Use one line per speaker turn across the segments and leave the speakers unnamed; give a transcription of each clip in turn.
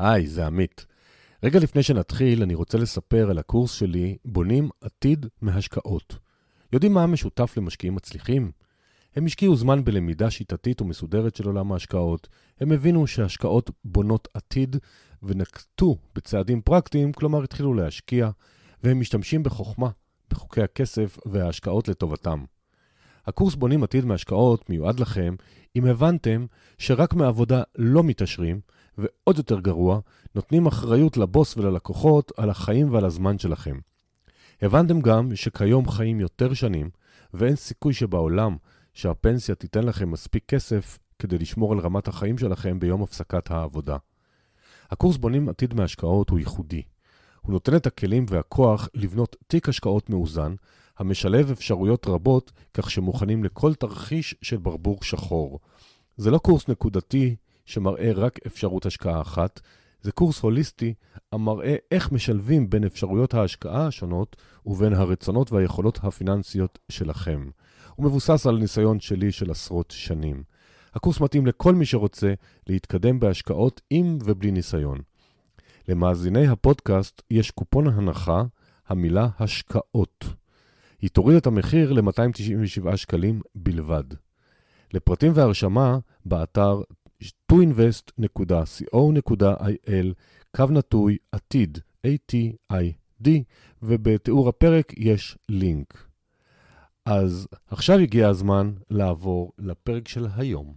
היי, זה עמית. רגע לפני שנתחיל, אני רוצה לספר על הקורס שלי, בונים עתיד מהשקעות. יודעים מה המשותף למשקיעים מצליחים? הם השקיעו זמן בלמידה שיטתית ומסודרת של עולם ההשקעות, הם הבינו שהשקעות בונות עתיד ונקטו בצעדים פרקטיים, כלומר התחילו להשקיע, והם משתמשים בחוכמה, בחוקי הכסף וההשקעות לטובתם. הקורס בונים עתיד מהשקעות מיועד לכם אם הבנתם שרק מעבודה לא מתעשרים, ועוד יותר גרוע, נותנים אחריות לבוס וללקוחות על החיים ועל הזמן שלכם. הבנתם גם שכיום חיים יותר שנים, ואין סיכוי שבעולם שהפנסיה תיתן לכם מספיק כסף כדי לשמור על רמת החיים שלכם ביום הפסקת העבודה. הקורס בונים עתיד מהשקעות הוא ייחודי. הוא נותן את הכלים והכוח לבנות תיק השקעות מאוזן, המשלב אפשרויות רבות, כך שמוכנים לכל תרחיש של ברבור שחור. זה לא קורס נקודתי שמראה רק אפשרות השקעה אחת, זה קורס הוליסטי המראה איך משלבים בין אפשרויות ההשקעה השונות ובין הרצונות והיכולות הפיננסיות שלכם. הוא מבוסס על ניסיון שלי של עשרות שנים. הקורס מתאים לכל מי שרוצה להתקדם בהשקעות עם ובלי ניסיון. למאזיני הפודקאסט יש קופון הנחה, המילה השקעות. היא תוריד את המחיר ל-297 שקלים בלבד. לפרטים והרשמה, באתר toinvest.co.il, קו נטוי עתיד, A-T-I-D, ובתיאור הפרק יש לינק. אז עכשיו הגיע הזמן לעבור לפרק של היום.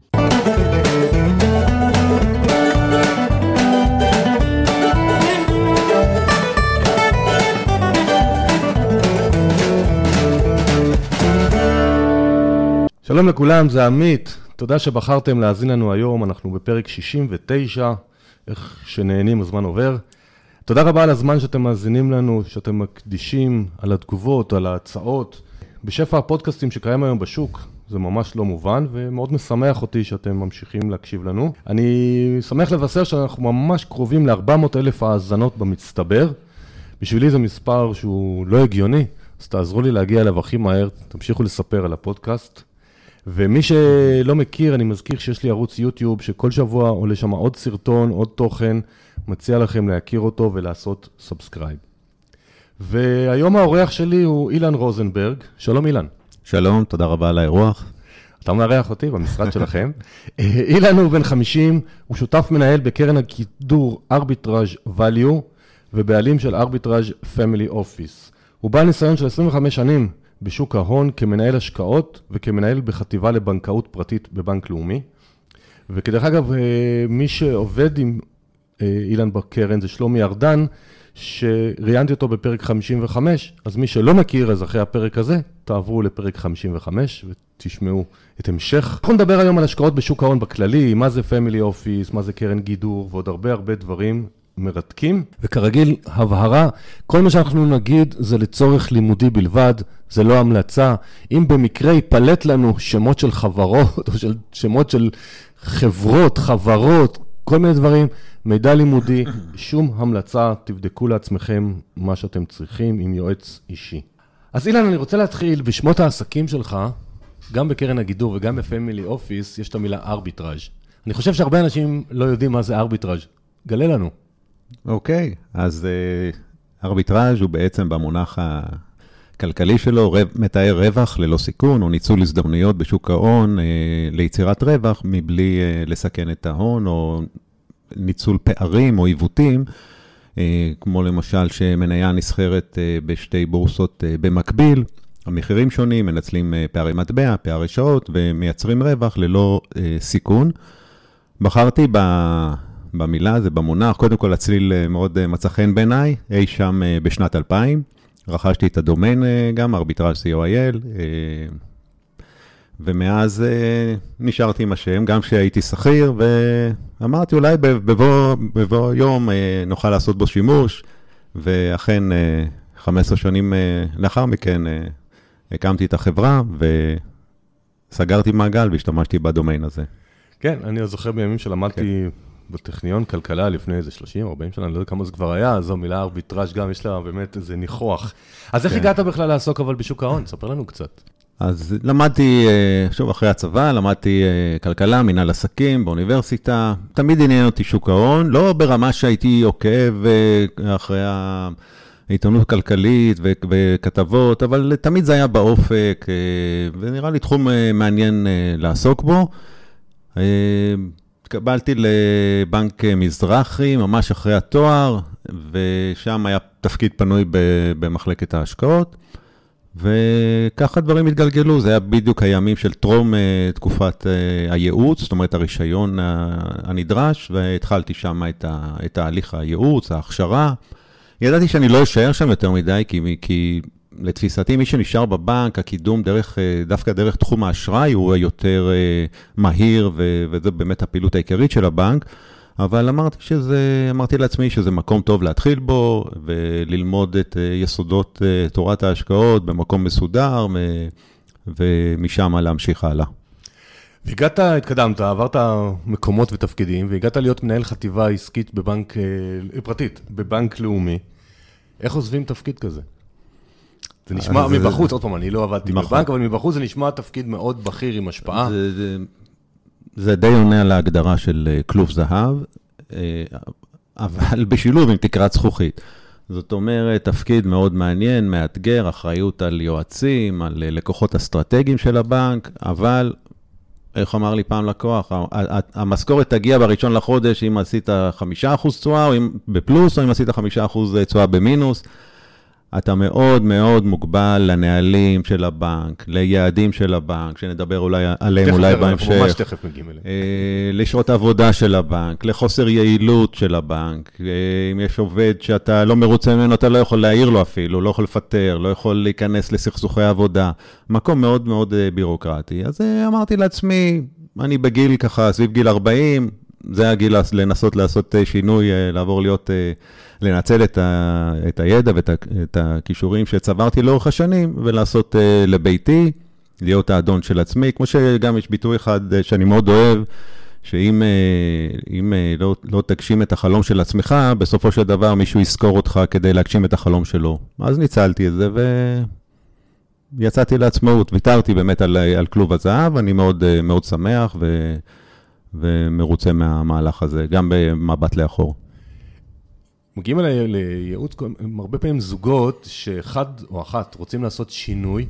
שלום לכולם, זה עמית. תודה שבחרתם להאזין לנו היום, אנחנו בפרק 69, איך שנהנים הזמן עובר. תודה רבה על הזמן שאתם מאזינים לנו, שאתם מקדישים, על התגובות, על ההצעות. בשפע הפודקאסטים שקיים היום בשוק, זה ממש לא מובן, ומאוד משמח אותי שאתם ממשיכים להקשיב לנו. אני שמח לבשר שאנחנו ממש קרובים ל-400 אלף האזנות במצטבר. בשבילי זה מספר שהוא לא הגיוני, אז תעזרו לי להגיע אליו הכי מהר, תמשיכו לספר על הפודקאסט. ומי שלא מכיר, אני מזכיר שיש לי ערוץ יוטיוב, שכל שבוע עולה שם עוד סרטון, עוד תוכן, מציע לכם להכיר אותו ולעשות subscribe. והיום האורח שלי הוא אילן רוזנברג. שלום אילן.
שלום, תודה רבה על האירוח.
אתה מארח אותי במשרד שלכם. אילן הוא בן 50, הוא שותף מנהל בקרן הגידור ארביטראז' value ובעלים של ארביטראז' family office. הוא בעל ניסיון של 25 שנים בשוק ההון כמנהל השקעות וכמנהל בחטיבה לבנקאות פרטית בבנק לאומי. וכדרך אגב, אה, מי שעובד עם אה, אילן בקרן זה שלומי ארדן, שראיינתי אותו בפרק 55, אז מי שלא מכיר, אז אחרי הפרק הזה, תעברו לפרק 55 ותשמעו את המשך. אנחנו נדבר היום על השקעות בשוק ההון בכללי, מה זה family office, מה זה קרן גידור ועוד הרבה הרבה דברים מרתקים. וכרגיל, הבהרה, כל מה שאנחנו נגיד זה לצורך לימודי בלבד, זה לא המלצה. אם במקרה ייפלט לנו שמות של חברות או של שמות של חברות, חברות, כל מיני דברים, מידע לימודי, שום המלצה, תבדקו לעצמכם מה שאתם צריכים עם יועץ אישי. אז אילן, אני רוצה להתחיל בשמות העסקים שלך, גם בקרן הגידור וגם בפמילי אופיס, יש את המילה ארביטראז'. אני חושב שהרבה אנשים לא יודעים מה זה ארביטראז'. גלה לנו.
אוקיי, אז uh, ארביטראז' הוא בעצם במונח הכלכלי שלו, מתאר רווח ללא סיכון, או ניצול הזדמנויות בשוק ההון uh, ליצירת רווח מבלי uh, לסכן את ההון, או ניצול פערים או עיוותים, אה, כמו למשל שמניה נסחרת אה, בשתי בורסות אה, במקביל, המחירים שונים, מנצלים פערי מטבע, פערי שעות ומייצרים רווח ללא סיכון. בחרתי. במילה, זה במונח, קודם כל הצליל מאוד מצא חן בעיניי, אי שם בשנת 2000. רכשתי את הדומיין גם, ארביטראז' co.il, ומאז אה, נשארתי עם השם, גם כשהייתי שכיר, ואמרתי, אולי בבוא, בבוא יום אה, נוכל לעשות בו שימוש, ואכן, אה, 15 שנים אה, לאחר מכן, אה, הקמתי את החברה, וסגרתי מעגל והשתמשתי בדומיין הזה.
כן, אני זוכר בימים שלמדתי כן. בטכניון כלכלה לפני איזה 30-40 שנה, אני לא יודע כמה זה כבר היה, אז המילה ארביטראז' גם יש לה באמת איזה ניחוח. אז איך כן. הגעת בכלל לעסוק אבל בשוק ההון? ספר לנו קצת.
אז למדתי, שוב, אחרי הצבא, למדתי כלכלה, מנהל עסקים באוניברסיטה. תמיד עניין אותי שוק ההון, לא ברמה שהייתי עוקב אחרי העיתונות הכלכלית וכתבות, אבל תמיד זה היה באופק, ונראה לי תחום מעניין לעסוק בו. התקבלתי לבנק מזרחי ממש אחרי התואר, ושם היה תפקיד פנוי במחלקת ההשקעות, וככה דברים התגלגלו, זה היה בדיוק הימים של טרום אה, תקופת אה, הייעוץ, זאת אומרת הרישיון הנדרש, והתחלתי שם את תהליך הייעוץ, ההכשרה. ידעתי שאני לא אשאר שם יותר מדי, כי, כי לתפיסתי, מי שנשאר בבנק, הקידום דרך, אה, דווקא דרך תחום האשראי הוא יותר אה, מהיר, וזו באמת הפעילות העיקרית של הבנק. אבל אמרתי, שזה, אמרתי לעצמי שזה מקום טוב להתחיל בו, וללמוד את אה, יסודות תורת ההשקעות במקום מסודר, ומשם להמשיך הלאה.
והגעת, התקדמת, עברת מקומות ותפקידים, והגעת להיות מנהל חטיבה עסקית בבנק, פרטית, בבנק לאומי. איך עוזבים תפקיד כזה? זה נשמע מבחוץ, עוד פעם, אני לא עבדתי נכון. בבנק, אבל מבחוץ זה נשמע תפקיד מאוד בכיר עם השפעה.
זה די עונה על ההגדרה של אה, כלוב זהב, אה, אבל בשילוב עם תקרת זכוכית. זאת אומרת, תפקיד מאוד מעניין, מאתגר, אחריות על יועצים, על אה, לקוחות אסטרטגיים של הבנק, אבל, איך אמר לי פעם לקוח, המשכורת תגיע בראשון לחודש אם עשית 5% תשואה, בפלוס, או אם עשית 5% תשואה במינוס. אתה מאוד מאוד מוגבל לנהלים של הבנק, ליעדים של הבנק, שנדבר אולי עליהם תכף, אולי בהמשך.
אנחנו ממש תכף מגיעים אליהם.
אה, לשעות עבודה של הבנק, לחוסר יעילות של הבנק. אה, אם יש עובד שאתה לא מרוצה ממנו, אתה לא יכול להעיר לו אפילו, לא יכול לפטר, לא יכול להיכנס לסכסוכי עבודה. מקום מאוד מאוד אה, בירוקרטי. אז אמרתי לעצמי, אני בגיל ככה, סביב גיל 40, זה הגיל לנסות לעשות שינוי, לעבור להיות... לנצל את, ה, את הידע ואת הכישורים שצברתי לאורך השנים ולעשות uh, לביתי, להיות האדון של עצמי, כמו שגם יש ביטוי אחד uh, שאני מאוד אוהב, שאם uh, אם, לא, לא תגשים את החלום של עצמך, בסופו של דבר מישהו יזכור אותך כדי להגשים את החלום שלו. אז ניצלתי את זה ויצאתי לעצמאות, ויתרתי באמת על, על כלוב הזהב, אני מאוד, מאוד שמח ו... ומרוצה מהמהלך הזה, גם במבט לאחור.
מגיעים אליי לייעוץ, הרבה פעמים זוגות שאחד או אחת רוצים לעשות שינוי,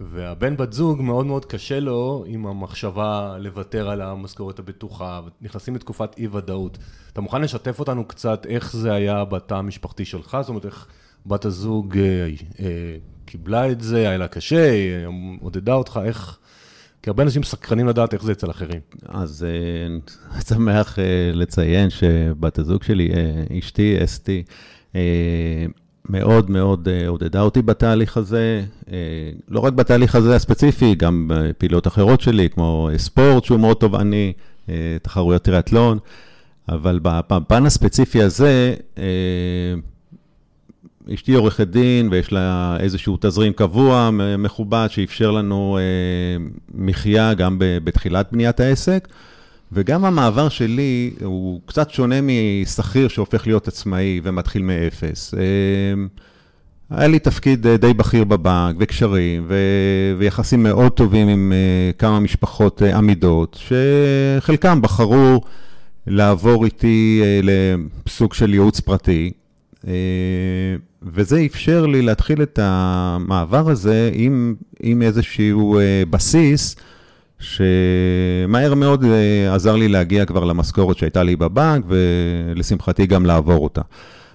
והבן בת זוג מאוד מאוד קשה לו עם המחשבה לוותר על המשכורת הבטוחה, נכנסים לתקופת אי ודאות. אתה מוכן לשתף אותנו קצת איך זה היה בתא המשפחתי שלך? זאת אומרת, איך בת הזוג אה, אה, קיבלה את זה, היה לה קשה, עודדה אותך, איך... כי הרבה אנשים סקרנים לדעת איך זה אצל אחרים.
אז אני uh, שמח uh, לציין שבת הזוג שלי, uh, אשתי, אסתי, מאוד מאוד עודדה אותי בתהליך הזה, לא רק בתהליך הזה הספציפי, גם בפעילות אחרות שלי, כמו ספורט שהוא מאוד תובעני, תחרויות טריאטלון, אבל בפן הספציפי הזה, אשתי עורכת דין ויש לה איזשהו תזרים קבוע, מכובד, שאפשר לנו אה, מחיה גם בתחילת בניית העסק. וגם המעבר שלי הוא קצת שונה משכיר שהופך להיות עצמאי ומתחיל מאפס. אה, היה לי תפקיד אה, די בכיר בבנק, וקשרים, ו- ויחסים מאוד טובים עם uh, כמה משפחות uh, עמידות, שחלקם בחרו לעבור איתי לסוג של ייעוץ פרטי, וזה אפשר לי להתחיל את המעבר הזה עם, עם איזשהו אה, בסיס, שמהר מאוד אה, עזר לי להגיע כבר למשכורת שהייתה לי בבנק, ולשמחתי גם לעבור אותה.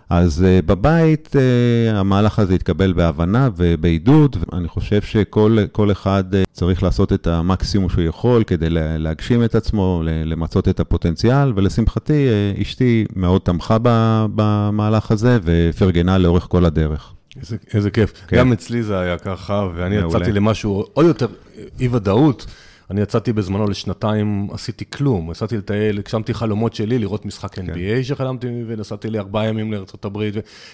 אז uh, בבית uh, המהלך הזה התקבל בהבנה ובעידוד, ואני חושב שכל אחד uh, צריך לעשות את המקסימום שהוא יכול כדי להגשים את עצמו, למצות את הפוטנציאל, ולשמחתי uh, אשתי מאוד תמכה במהלך הזה ופרגנה לאורך כל הדרך.
איזה, איזה כיף. כן. גם אצלי זה היה ככה, ואני יצאתי למשהו עוד יותר אי-ודאות. אני יצאתי בזמנו לשנתיים, עשיתי כלום, יצאתי לטייל, הגשמתי חלומות שלי, לראות משחק כן. NBA שחלמתי, ונסעתי לי ארבעה ימים לארה"ב,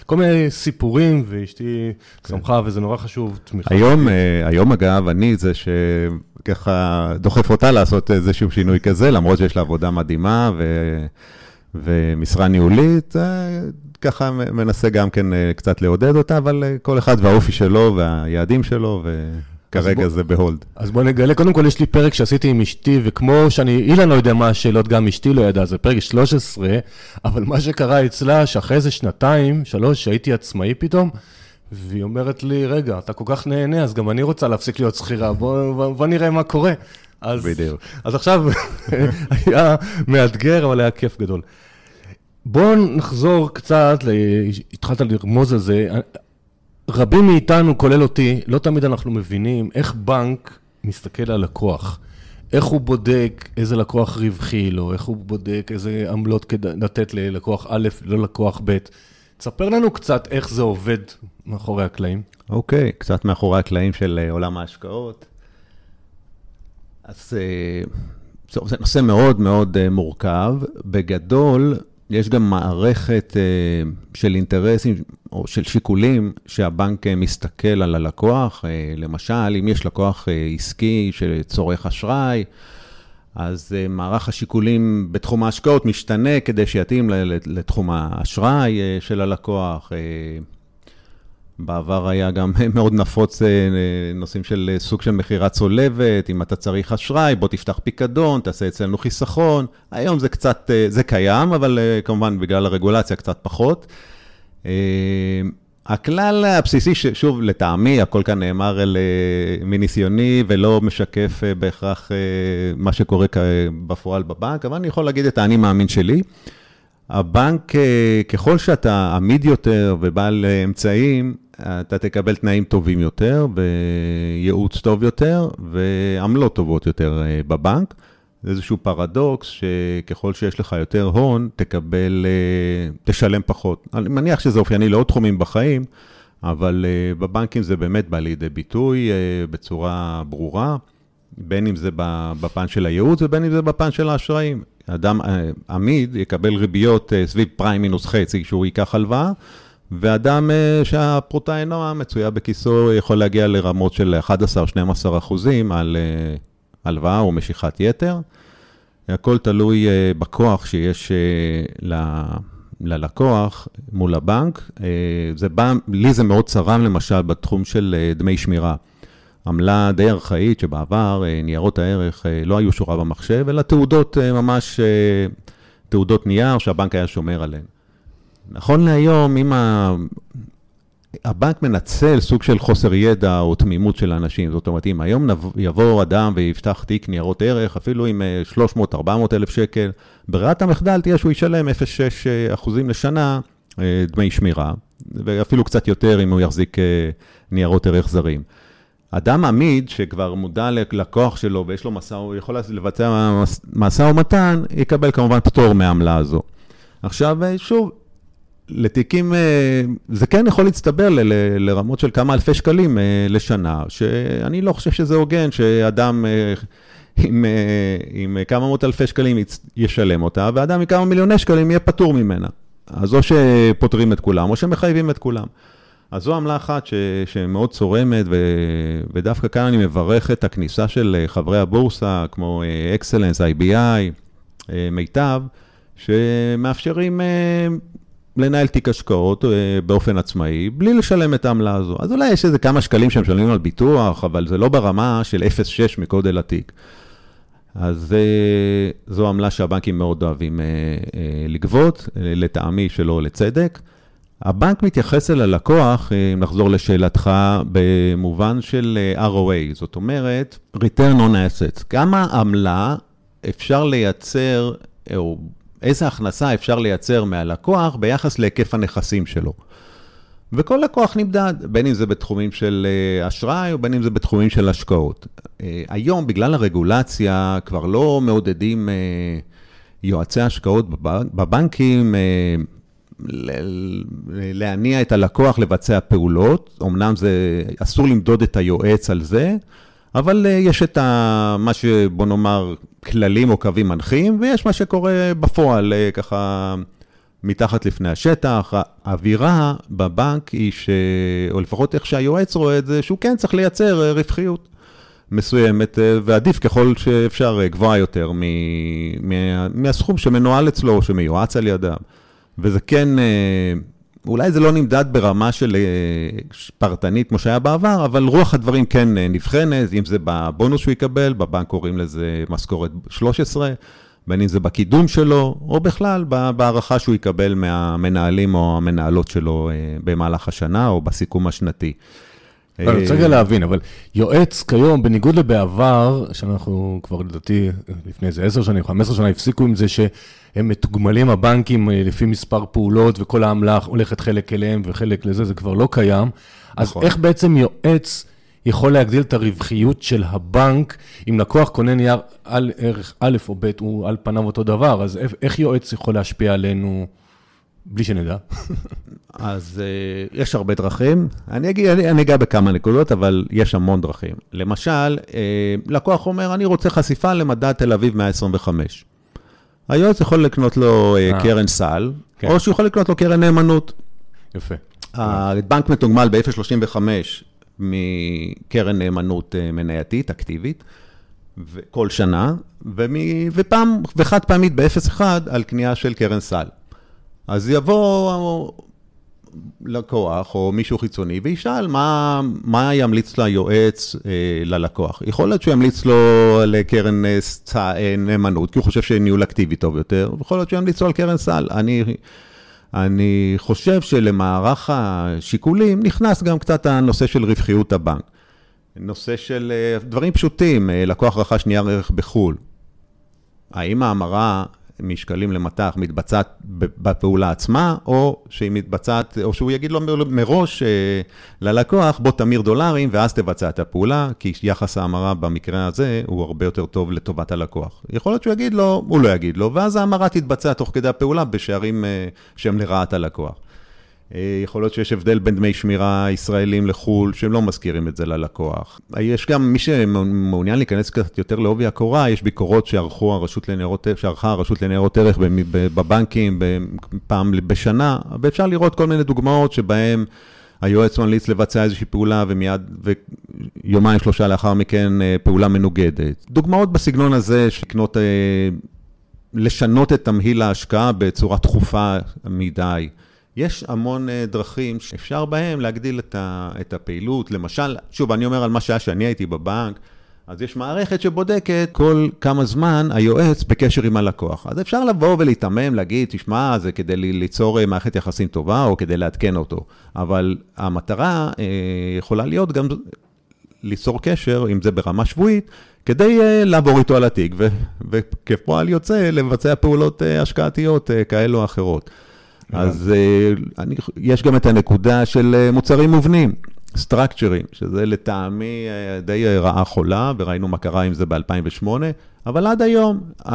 וכל מיני סיפורים, ואשתי כן. שמחה, וזה נורא חשוב,
תמיכה. היום, אה, היום אגב, אני זה שככה דוחף אותה לעשות איזשהו שינוי כזה, למרות שיש לה עבודה מדהימה, ו... ומשרה ניהולית, אה, ככה מנסה גם כן אה, קצת לעודד אותה, אבל כל אחד והאופי שלו והיעדים שלו, ו... כרגע זה בהולד.
אז בוא נגלה, קודם כל יש לי פרק שעשיתי עם אשתי, וכמו שאני, אילן לא יודע מה השאלות, גם אשתי לא ידעה, זה פרק 13, אבל מה שקרה אצלה, שאחרי איזה שנתיים, שלוש, שהייתי עצמאי פתאום, והיא אומרת לי, רגע, אתה כל כך נהנה, אז גם אני רוצה להפסיק להיות שכירה, בוא, בוא, בוא נראה מה קורה. אז,
בדיוק.
אז עכשיו היה מאתגר, אבל היה כיף גדול. בואו נחזור קצת, התחלת לרמוז על זה. רבים מאיתנו, כולל אותי, לא תמיד אנחנו מבינים איך בנק מסתכל על לקוח. איך הוא בודק איזה לקוח רווחי לו, איך הוא בודק איזה עמלות כדי לתת ללקוח א', לא לקוח ב'. תספר לנו קצת איך זה עובד מאחורי הקלעים.
אוקיי, okay, קצת מאחורי הקלעים של אה, עולם ההשקעות. אז אה, זה נושא מאוד מאוד אה, מורכב. בגדול, יש גם מערכת של אינטרסים או של שיקולים שהבנק מסתכל על הלקוח. למשל, אם יש לקוח עסקי שצורך אשראי, אז מערך השיקולים בתחום ההשקעות משתנה כדי שיתאים לתחום האשראי של הלקוח. בעבר היה גם מאוד נפוץ uh, נושאים של סוג של מכירה צולבת, אם אתה צריך אשראי, בוא תפתח פיקדון, תעשה אצלנו חיסכון. היום זה קצת, זה קיים, אבל כמובן בגלל הרגולציה קצת פחות. הכלל הבסיסי, שוב, לטעמי, הכל כאן נאמר אל, אה, מניסיוני ולא משקף אה, בהכרח אה, מה שקורה בפועל בבנק, אבל אני יכול להגיד את האני מאמין שלי. הבנק, ככל שאתה עמיד יותר ובעל אמצעים, אתה תקבל תנאים טובים יותר וייעוץ טוב יותר ועמלות טובות יותר בבנק. זה איזשהו פרדוקס שככל שיש לך יותר הון, תקבל, אה, תשלם פחות. אני מניח שזה אופייני לעוד תחומים בחיים, אבל אה, בבנקים זה באמת בא לידי ביטוי אה, בצורה ברורה, בין אם זה בפן של הייעוץ ובין אם זה בפן של האשראים. אדם עמיד יקבל ריביות סביב פריים מינוס חצי כשהוא ייקח הלוואה, ואדם שהפרוטה אינו מצויה בכיסו יכול להגיע לרמות של 11-12 אחוזים על הלוואה או משיכת יתר. הכל תלוי uh, בכוח שיש ל... ללקוח מול הבנק. זה בא, לי זה מאוד צרם למשל בתחום של דמי שמירה. עמלה די ארכאית שבעבר ניירות הערך לא היו שורה במחשב, אלא תעודות ממש, תעודות נייר שהבנק היה שומר עליהן. נכון להיום, אם הבנק מנצל סוג של חוסר ידע או תמימות של האנשים. זאת אומרת, אם היום יבוא אדם ויפתח תיק ניירות ערך, אפילו עם 300-400 אה, אלף שקל, ברירת המחדל תהיה שהוא ישלם 0.6 אה, אחוזים לשנה אה, דמי שמירה, ואפילו קצת יותר אם הוא יחזיק ניירות ערך זרים. אדם עמיד שכבר מודע ללקוח שלו ויש לו מסע, הוא יכול לבצע משא ומתן, יקבל כמובן פטור מהעמלה הזו. עכשיו, שוב, לתיקים, אה, זה כן יכול להצטבר ל, ל, לרמות של כמה אלפי שקלים אה, לשנה, שאני לא חושב שזה הוגן שאדם אה, עם, עם כמה מאות אלפי שקלים ישלם אותה, ואדם עם כמה מיליוני שקלים יהיה פטור ממנה. אז או שפוטרים את כולם, או שמחייבים את כולם. אז זו עמלה אחת ש, שמאוד צורמת, ו, ודווקא כאן אני מברך את הכניסה של חברי הבורסה, כמו אקסלנס, IBI, מיטב, שמאפשרים לנהל תיק השקעות אה, באופן עצמאי, בלי לשלם את העמלה הזו. אז אולי יש איזה כמה שקלים שהם משלמים על ביטוח, אבל זה לא ברמה של 0.6 מגודל התיק. אז אה, זו עמלה שהבנקים מאוד אוהבים אה, לגבות, לטעמי שלא לצדק. הבנק מתייחס אל הלקוח, אם נחזור לשאלתך, במובן של ROA, זאת אומרת, return on assets. כמה עמלה אפשר לייצר, או איזה הכנסה אפשר לייצר מהלקוח ביחס להיקף הנכסים שלו. וכל לקוח נמדד, בין אם זה בתחומים של אה, אשראי או בין אם זה בתחומים של השקעות. אה, היום, בגלל הרגולציה, כבר לא מעודדים אה, יועצי השקעות בבנקים להניע את הלקוח לבצע פעולות. אמנם זה, אסור למדוד את היועץ על זה, אבל יש את ה, מה שבוא נאמר כללים או קווים מנחים, ויש מה שקורה בפועל, אה, ככה מתחת לפני השטח. האווירה בבנק היא ש... או לפחות איך שהיועץ רואה את זה, שהוא כן צריך לייצר אה, רווחיות מסוימת, אה, ועדיף ככל שאפשר גבוהה יותר מ... מה... מהסכום שמנוהל אצלו או שמיועץ על ידם. וזה כן אולי זה לא נמדד ברמה של אה, פרטנית כמו שהיה בעבר, אבל רוח הדברים כן אה, נבחנת, אם זה בבונוס שהוא יקבל, בבנק קוראים לזה משכורת 13, בין אם זה בקידום שלו, או בכלל בהערכה שהוא יקבל מהמנהלים או המנהלות שלו במהלך השנה או בסיכום השנתי.
אני רוצה רגע להבין, אבל יועץ כיום, בניגוד לבעבר, שאנחנו כבר לדעתי לפני איזה עשר שנים, חמש עשר שנה, הפסיקו עם זה שהם מתוגמלים הבנקים אה, לפי מספר פעולות, וכל העמלה הולכת חלק אליהם וחלק לזה, זה כבר לא קיים. אז נכון. איך בעצם יועץ יכול להגדיל את הרווחיות של הבנק, אם לקוח קונה נייר על ערך א' או ב', הוא על פניו אותו דבר, אז איך יועץ יכול להשפיע עלינו? בלי שנדע.
אז uh, יש הרבה דרכים. אני, אגיד, אני, אני אגע בכמה נקודות, אבל יש המון דרכים. למשל, uh, לקוח אומר, אני רוצה חשיפה למדד תל אביב 125. היועץ יכול לקנות לו uh, קרן סל, כן. או שהוא יכול לקנות לו קרן נאמנות.
יפה.
הבנק מתוגמל ב-0.35 מקרן נאמנות uh, מנייתית, אקטיבית, כל שנה, ומ... ופעם, וחד פעמית ב-0.1 על קנייה של קרן סל. אז יבוא לקוח או מישהו חיצוני וישאל מה, מה ימליץ ליועץ אה, ללקוח. יכול להיות שהוא ימליץ לו לקרן אה, אה, נאמנות, כי הוא חושב שניהול אקטיבי טוב יותר, ויכול להיות שהוא ימליץ לו על קרן סל. אני, אני חושב שלמערך השיקולים נכנס גם קצת הנושא של רווחיות הבנק. נושא של אה, דברים פשוטים, לקוח רכש נייר ערך בחו"ל. האם ההמרה משקלים למטח מתבצעת בפעולה עצמה, או שהיא מתבצעת, או שהוא יגיד לו מראש אה, ללקוח, בוא תמיר דולרים ואז תבצע את הפעולה, כי יחס ההמרה במקרה הזה הוא הרבה יותר טוב לטובת הלקוח. יכול להיות שהוא יגיד לו, הוא לא יגיד לו, ואז ההמרה תתבצע תוך כדי הפעולה בשערים אה, שהם לרעת הלקוח. אה, יכול להיות שיש הבדל בין דמי שמירה ישראלים לחו"ל, שהם לא מזכירים את זה ללקוח. יש גם מי שמעוניין להיכנס קצת יותר לעובי הקורה, יש ביקורות שערכו הרשות לניירות, שערכה הרשות לניירות ערך בבנקים פעם בשנה, ואפשר לראות כל מיני דוגמאות שבהן היועץ ממליץ לבצע איזושהי פעולה ומיד, ויומיים שלושה לאחר מכן אה, פעולה מנוגדת. דוגמאות בסגנון הזה, לקנות, אה, לשנות את תמהיל ההשקעה בצורה תכופה מדי. יש המון אה, דרכים שאפשר בהם להגדיל את, הפעילות. למשל, שוב, אני אומר על מה שהיה שאני הייתי בבנק, אז יש מערכת שבודקת כל כמה זמן היועץ בקשר עם הלקוח. אז אפשר לבוא ולהיתמם, להגיד, תשמע, זה כדי ליצור אה, מערכת יחסים טובה או כדי לעדכן אותו. אבל המטרה אה, יכולה להיות גם ליצור קשר, אם זה ברמה שבועית, כדי uh, לעבור איתו על התיק, וכפועל יוצא לבצע פעולות uh, השקעתיות uh, כאלו או אחרות. אז uh, אני, יש גם את הנקודה של uh, מוצרים מובנים, סטרקצ'רים, שזה לטעמי די רעה חולה, וראינו מה קרה עם זה ב-2008, אבל עד היום, uh,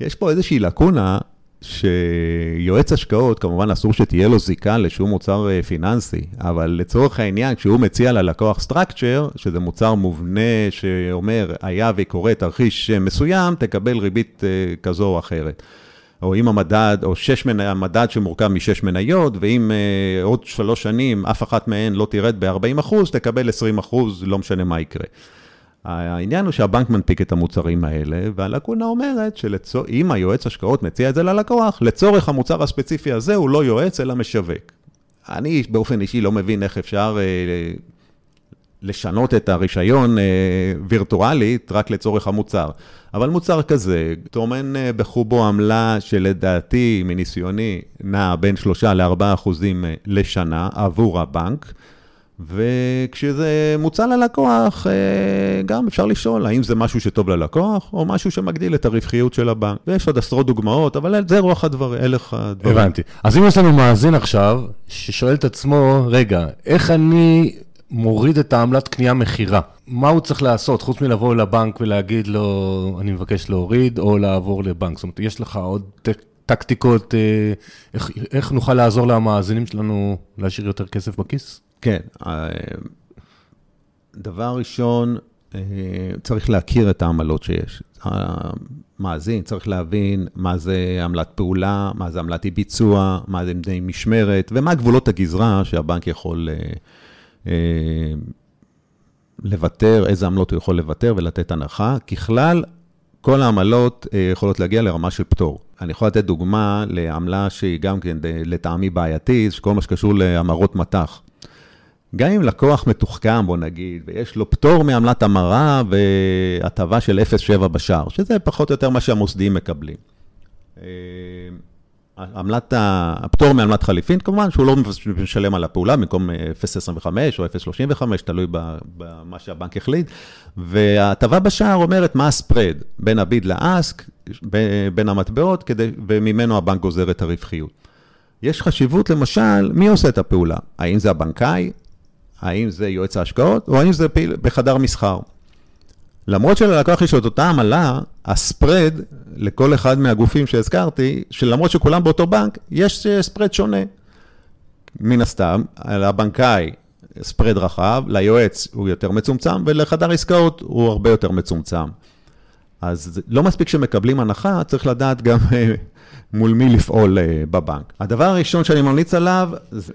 יש פה איזושהי לקונה שיועץ השקעות, כמובן אסור שתהיה לו זיקה לשום מוצר פיננסי, אבל לצורך העניין, כשהוא מציע ללקוח סטרקצ'ר, שזה מוצר מובנה שאומר, היה וקורה תרחיש מסוים, תקבל ריבית כזו או אחרת. או אם המדד, או שש מנ... המדד שמורכב משש מניות, ואם uh, עוד שלוש שנים אף אחת מהן לא תרד ב-40 אחוז, תקבל 20 אחוז, לא משנה מה יקרה. העניין הוא שהבנק מנפיק את המוצרים האלה, והלקונה אומרת שאם היועץ השקעות מציע את זה ללקוח, לצורך המוצר הספציפי הזה הוא לא יועץ אלא משווק. אני באופן אישי לא מבין איך אפשר uh, לשנות את הרישיון uh, וירטואלית רק לצורך המוצר. אבל מוצר כזה טומן אה, בחובו עמלה שלדעתי, מניסיוני, נע בין 3 ל-4 אחוזים אה, לשנה עבור הבנק. וכשזה מוצע ללקוח, אה, גם אפשר לשאול האם זה משהו שטוב ללקוח, או משהו שמגדיל את הרווחיות של הבנק. ויש עוד עשרות דוגמאות, אבל זה רוח הדברים, הלך הדברים.
הבנתי. אז אם יש לנו מאזין עכשיו, ששואל את עצמו, רגע, איך אני מוריד את העמלת קנייה מכירה. מה הוא צריך לעשות, חוץ מלבוא לבנק ולהגיד לו, אני מבקש להוריד, או לעבור לבנק? זאת אומרת, יש לך עוד טקטיקות, אה, איך, איך נוכל לעזור למאזינים שלנו להשאיר יותר כסף בכיס?
כן. אה, דבר ראשון, אה, צריך להכיר את העמלות שיש. המאזין צריך להבין מה זה עמלת פעולה, מה זה עמלת אי-ביצוע, מה זה בני משמרת, ומה גבולות הגזרה שהבנק יכול... אה, לוותר, איזה עמלות הוא יכול לוותר ולתת הנחה. ככלל, כל העמלות אה, יכולות להגיע לרמה של פטור. אני יכול לתת דוגמה לעמלה שהיא גם כן לטעמי בעייתית, שכל מה שקשור להמרות מטח. גם אם לקוח מתוחכם, בוא נגיד, ויש לו פטור מעמלת המרה והטבה של 0.7 בשער, שזה פחות או יותר מה שהמוסדיים מקבלים. אה, עמלת, הפטור מעמלת חליפין, כמובן שהוא לא משלם על הפעולה במקום 0.25 או 0.35, תלוי במה שהבנק החליט, וההטבה בשער אומרת מה הספרד בין הביד לאסק, בין המטבעות, כדי, וממנו הבנק גוזר את הרווחיות. יש חשיבות, למשל, מי עושה את הפעולה? האם זה הבנקאי, האם זה יועץ ההשקעות, או האם זה פעיל בחדר מסחר. למרות שללקוח יש את אותה עמלה, הספרד לכל אחד מהגופים שהזכרתי, שלמרות שכולם באותו בנק, יש ספרד שונה. מן הסתם, לבנקאי ספרד רחב, ליועץ הוא יותר מצומצם, ולחדר עסקאות הוא הרבה יותר מצומצם. אז לא מספיק שמקבלים הנחה, צריך לדעת גם מול מי לפעול אה, בבנק. הדבר הראשון שאני ממליץ עליו זה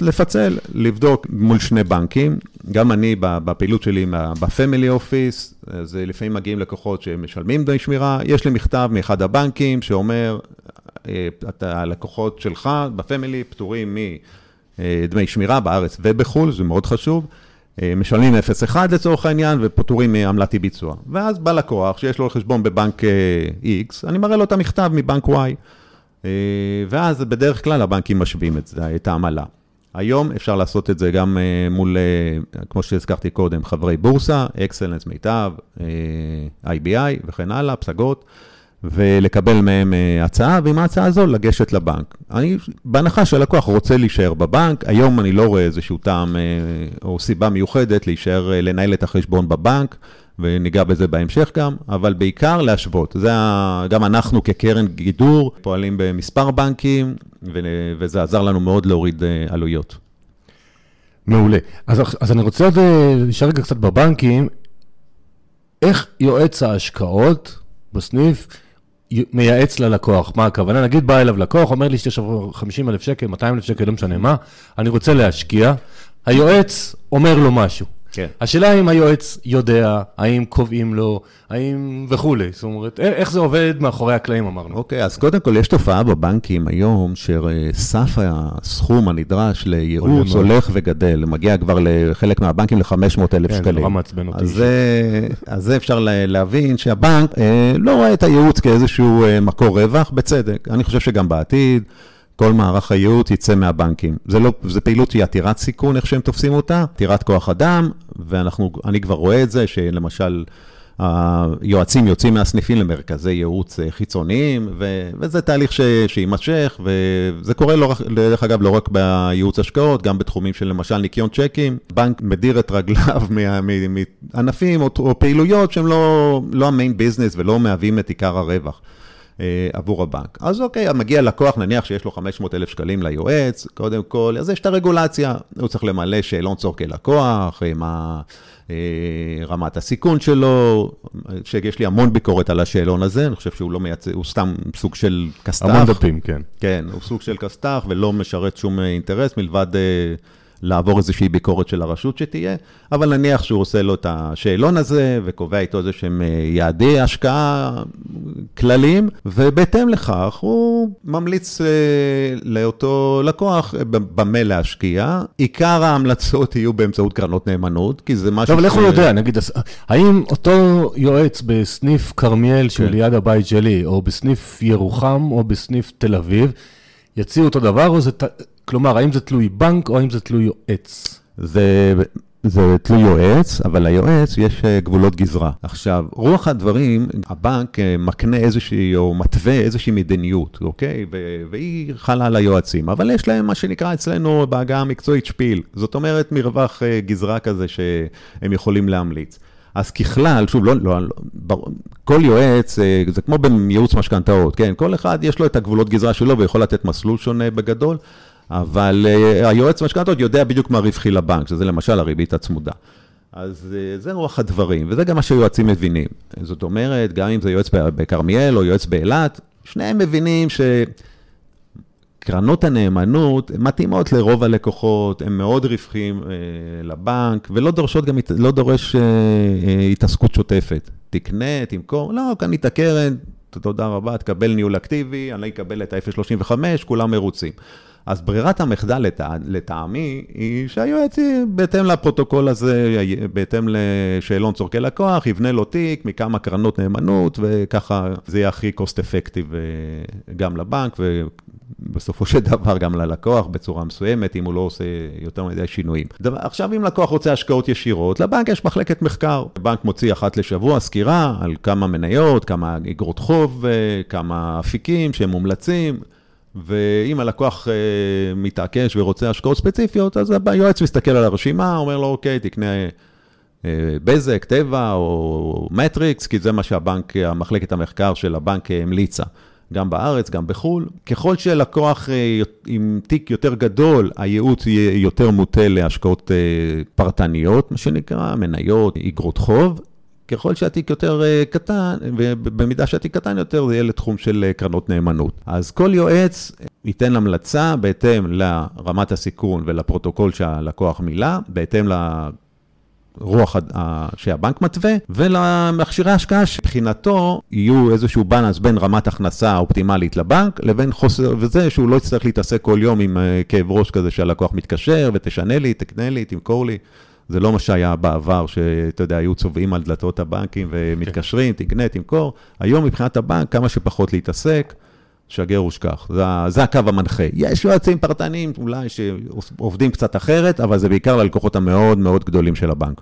לפצל, לבדוק מול שני בנקים. גם אני בפעילות שלי בפמילי אופיס, זה לפעמים מגיעים לקוחות שמשלמים דמי שמירה. יש לי מכתב מאחד הבנקים שאומר, אה, הלקוחות שלך בפמילי פטורים מדמי אה, שמירה בארץ ובחו"ל, זה מאוד חשוב. משלמים 0.1 לצורך העניין ופטורים מעמלת אי ביצוע. ואז בא לקוח שיש לו חשבון בבנק X, אני מראה לו את המכתב מבנק Y. אה, ואז בדרך כלל הבנקים משווים את, את העמלה. היום אפשר לעשות את זה גם אה, מול, אה, כמו שהזכרתי קודם, חברי בורסה, אקסלנס מיטב, IBI וכן הלאה, פסגות, ולקבל מהם הצעה, ועם ההצעה הזו לגשת לבנק. אני, בהנחה שהלקוח רוצה להישאר בבנק, היום אני לא רואה איזשהו טעם או סיבה מיוחדת להישאר, לנהל את החשבון בבנק. וניגע בזה בהמשך גם, אבל בעיקר להשוות. זה ה... גם אנחנו כקרן גידור פועלים במספר בנקים, ו... וזה עזר לנו מאוד להוריד אה, עלויות.
מעולה. אז, אז אני רוצה עוד אה, להישאר רגע קצת בבנקים. איך יועץ ההשקעות בסניף מייעץ ללקוח? מה הכוונה? נגיד בא אליו לקוח, אומר לי שיש 50 אלף שקל, 200 אלף שקל, לא משנה מה, אני רוצה להשקיע. היועץ אומר לו משהו. כן. השאלה אם היועץ יודע, האם קובעים לו, האם וכולי. זאת אומרת, איך זה עובד מאחורי הקלעים, אמרנו.
אוקיי, אז קודם כל, יש תופעה בבנקים היום, שסף הסכום הנדרש לייעוץ הולך וגדל, מגיע כבר לחלק מהבנקים ל-500 אלף שקלים. כן, זה נורא
מעצבן אותי.
אז זה אפשר להבין שהבנק אה, לא רואה את הייעוץ כאיזשהו אה, מקור רווח, בצדק. אני חושב שגם בעתיד... כל מערך הייעוץ יצא מהבנקים. זה לא, זה פעילות שהיא עתירת סיכון, איך שהם תופסים אותה, עתירת כוח אדם, ואני כבר רואה את זה, שלמשל, היועצים יוצאים מהסניפים למרכזי ייעוץ אה, חיצוניים, ו, וזה תהליך שיימשך, וזה קורה, לא, דרך אגב, לא רק בייעוץ השקעות, גם בתחומים של למשל ניקיון צ'קים. בנק מדיר את רגליו מענפים או, או פעילויות שהם לא, לא המיין ביזנס ולא מהווים את עיקר הרווח. אה, עבור הבנק. אז אוקיי, מגיע לקוח, נניח שיש לו 500 אלף שקלים ליועץ, קודם כל, אז יש את הרגולציה, הוא צריך למלא שאלון צורכי לקוח, אה, מה אה, רמת הסיכון שלו, שיש לי המון ביקורת על השאלון הזה, אני חושב שהוא לא מייצא, הוא סתם סוג של כסת"ח.
המון דפים, כן.
כן, הוא סוג של כסת"ח ולא משרת שום אינטרס מלבד... לעבור איזושהי ביקורת של הרשות שתהיה, אבל נניח שהוא עושה לו את השאלון הזה וקובע איתו איזה שהם אה, יעדי השקעה כלליים, ובהתאם לכך הוא ממליץ אה, לאותו לקוח אה, במה להשקיע. עיקר ההמלצות יהיו באמצעות קרנות נאמנות, כי זה משהו...
ש... אבל איך הוא יודע, נגיד, האם אותו יועץ בסניף כרמיאל שליד כן. הבית שלי, או בסניף ירוחם, או בסניף תל אביב, יציעו אותו דבר, או זה כלומר, האם זה תלוי בנק או האם זה תלוי יועץ?
זה... זה תלוי יועץ, אבל ליועץ יש אה, גבולות גזרה. עכשיו, רוח הדברים, הבנק אה, מקנה איזושהי, או מתווה איזושהי מדיניות, אוקיי? והיא חלה על היועצים, אבל יש להם מה שנקרא אצלנו בהגה המקצועית שפיל. זאת אומרת, מרווח אה, גזרה כזה שהם יכולים להמליץ. אז ככלל, שוב, לא, לא, לא, כל יועץ, זה כמו בייעוץ משכנתאות, כן? כל אחד יש לו את הגבולות גזרה שלו ויכול לתת מסלול שונה בגדול. אבל uh, היועץ משכנתות יודע בדיוק מה רווחי לבנק, שזה למשל הריבית הצמודה. אז uh, זה רוח הדברים, וזה גם מה שיועצים מבינים. זאת אומרת, גם אם זה יועץ בכרמיאל או יועץ באילת, שניהם מבינים שקרנות הנאמנות מתאימות לרוב הלקוחות, הן מאוד רווחים uh, לבנק, ולא דורשות גם, לא דורש התעסקות שוטפת. תקנה, תמכור, לא, קנית קרן, תודה רבה, תקבל ניהול אקטיבי, אני אקבל את ה-0.35, כולם מרוצים. אז ברירת המחדל לטע, לטעמי היא שהיועץ, בהתאם לפרוטוקול הזה, בהתאם לשאלון צורכי לקוח, יבנה לו תיק מכמה קרנות נאמנות, וככה זה יהיה הכי cost effective אה, גם לבנק, ובסופו של דבר גם ללקוח בצורה מסוימת, אם הוא לא עושה יותר מדי שינויים. דבר, עכשיו, אם לקוח רוצה השקעות ישירות, לבנק יש מחלקת מחקר. הבנק מוציא אחת לשבוע סקירה על כמה מניות, כמה אגרות חוב, אה, כמה אפיקים שהם מומלצים. ואם הלקוח אה, מתעקש ורוצה השקעות ספציפיות, אז היועץ מסתכל על הרשימה, אומר לו, אוקיי, תקנה אה, בזק, טבע או מטריקס, כי זה מה שהבנק, המחלקת המחקר של הבנק המליצה, גם בארץ, גם בחו"ל. ככל שלקוח אה, עם תיק יותר גדול, הייעוץ יהיה יותר מוטה להשקעות אה, פרטניות, מה שנקרא, מניות, אגרות חוב. ככל שהתיק יותר אה, קטן, ובמידה שהתיק קטן יותר, זה יהיה לתחום של אה, קרנות נאמנות. אז כל יועץ ייתן המלצה בהתאם לרמת הסיכון ולפרוטוקול שהלקוח מילא, בהתאם לרוח שהבנק מתווה, ולמכשירי השקעה שבחינתו יהיו איזשהו בלנס בין רמת הכנסה אופטימלית לבנק, לבין חוסר, וזה שהוא לא יצטרך להתעסק כל יום עם אה, כאב ראש כזה שהלקוח מתקשר, ותשנה לי, תקנה לי, תמכור לי. זה לא מה שהיה בעבר, שאתה יודע, היו צובעים על דלתות הבנקים ומתקשרים, כן. תקנה, תמכור. היום מבחינת הבנק, כמה שפחות להתעסק, שגר ושכח. זה, זה הקו המנחה. יש יועצים פרטניים אולי שעובדים קצת אחרת, אבל זה בעיקר ללקוחות המאוד מאוד גדולים של הבנק.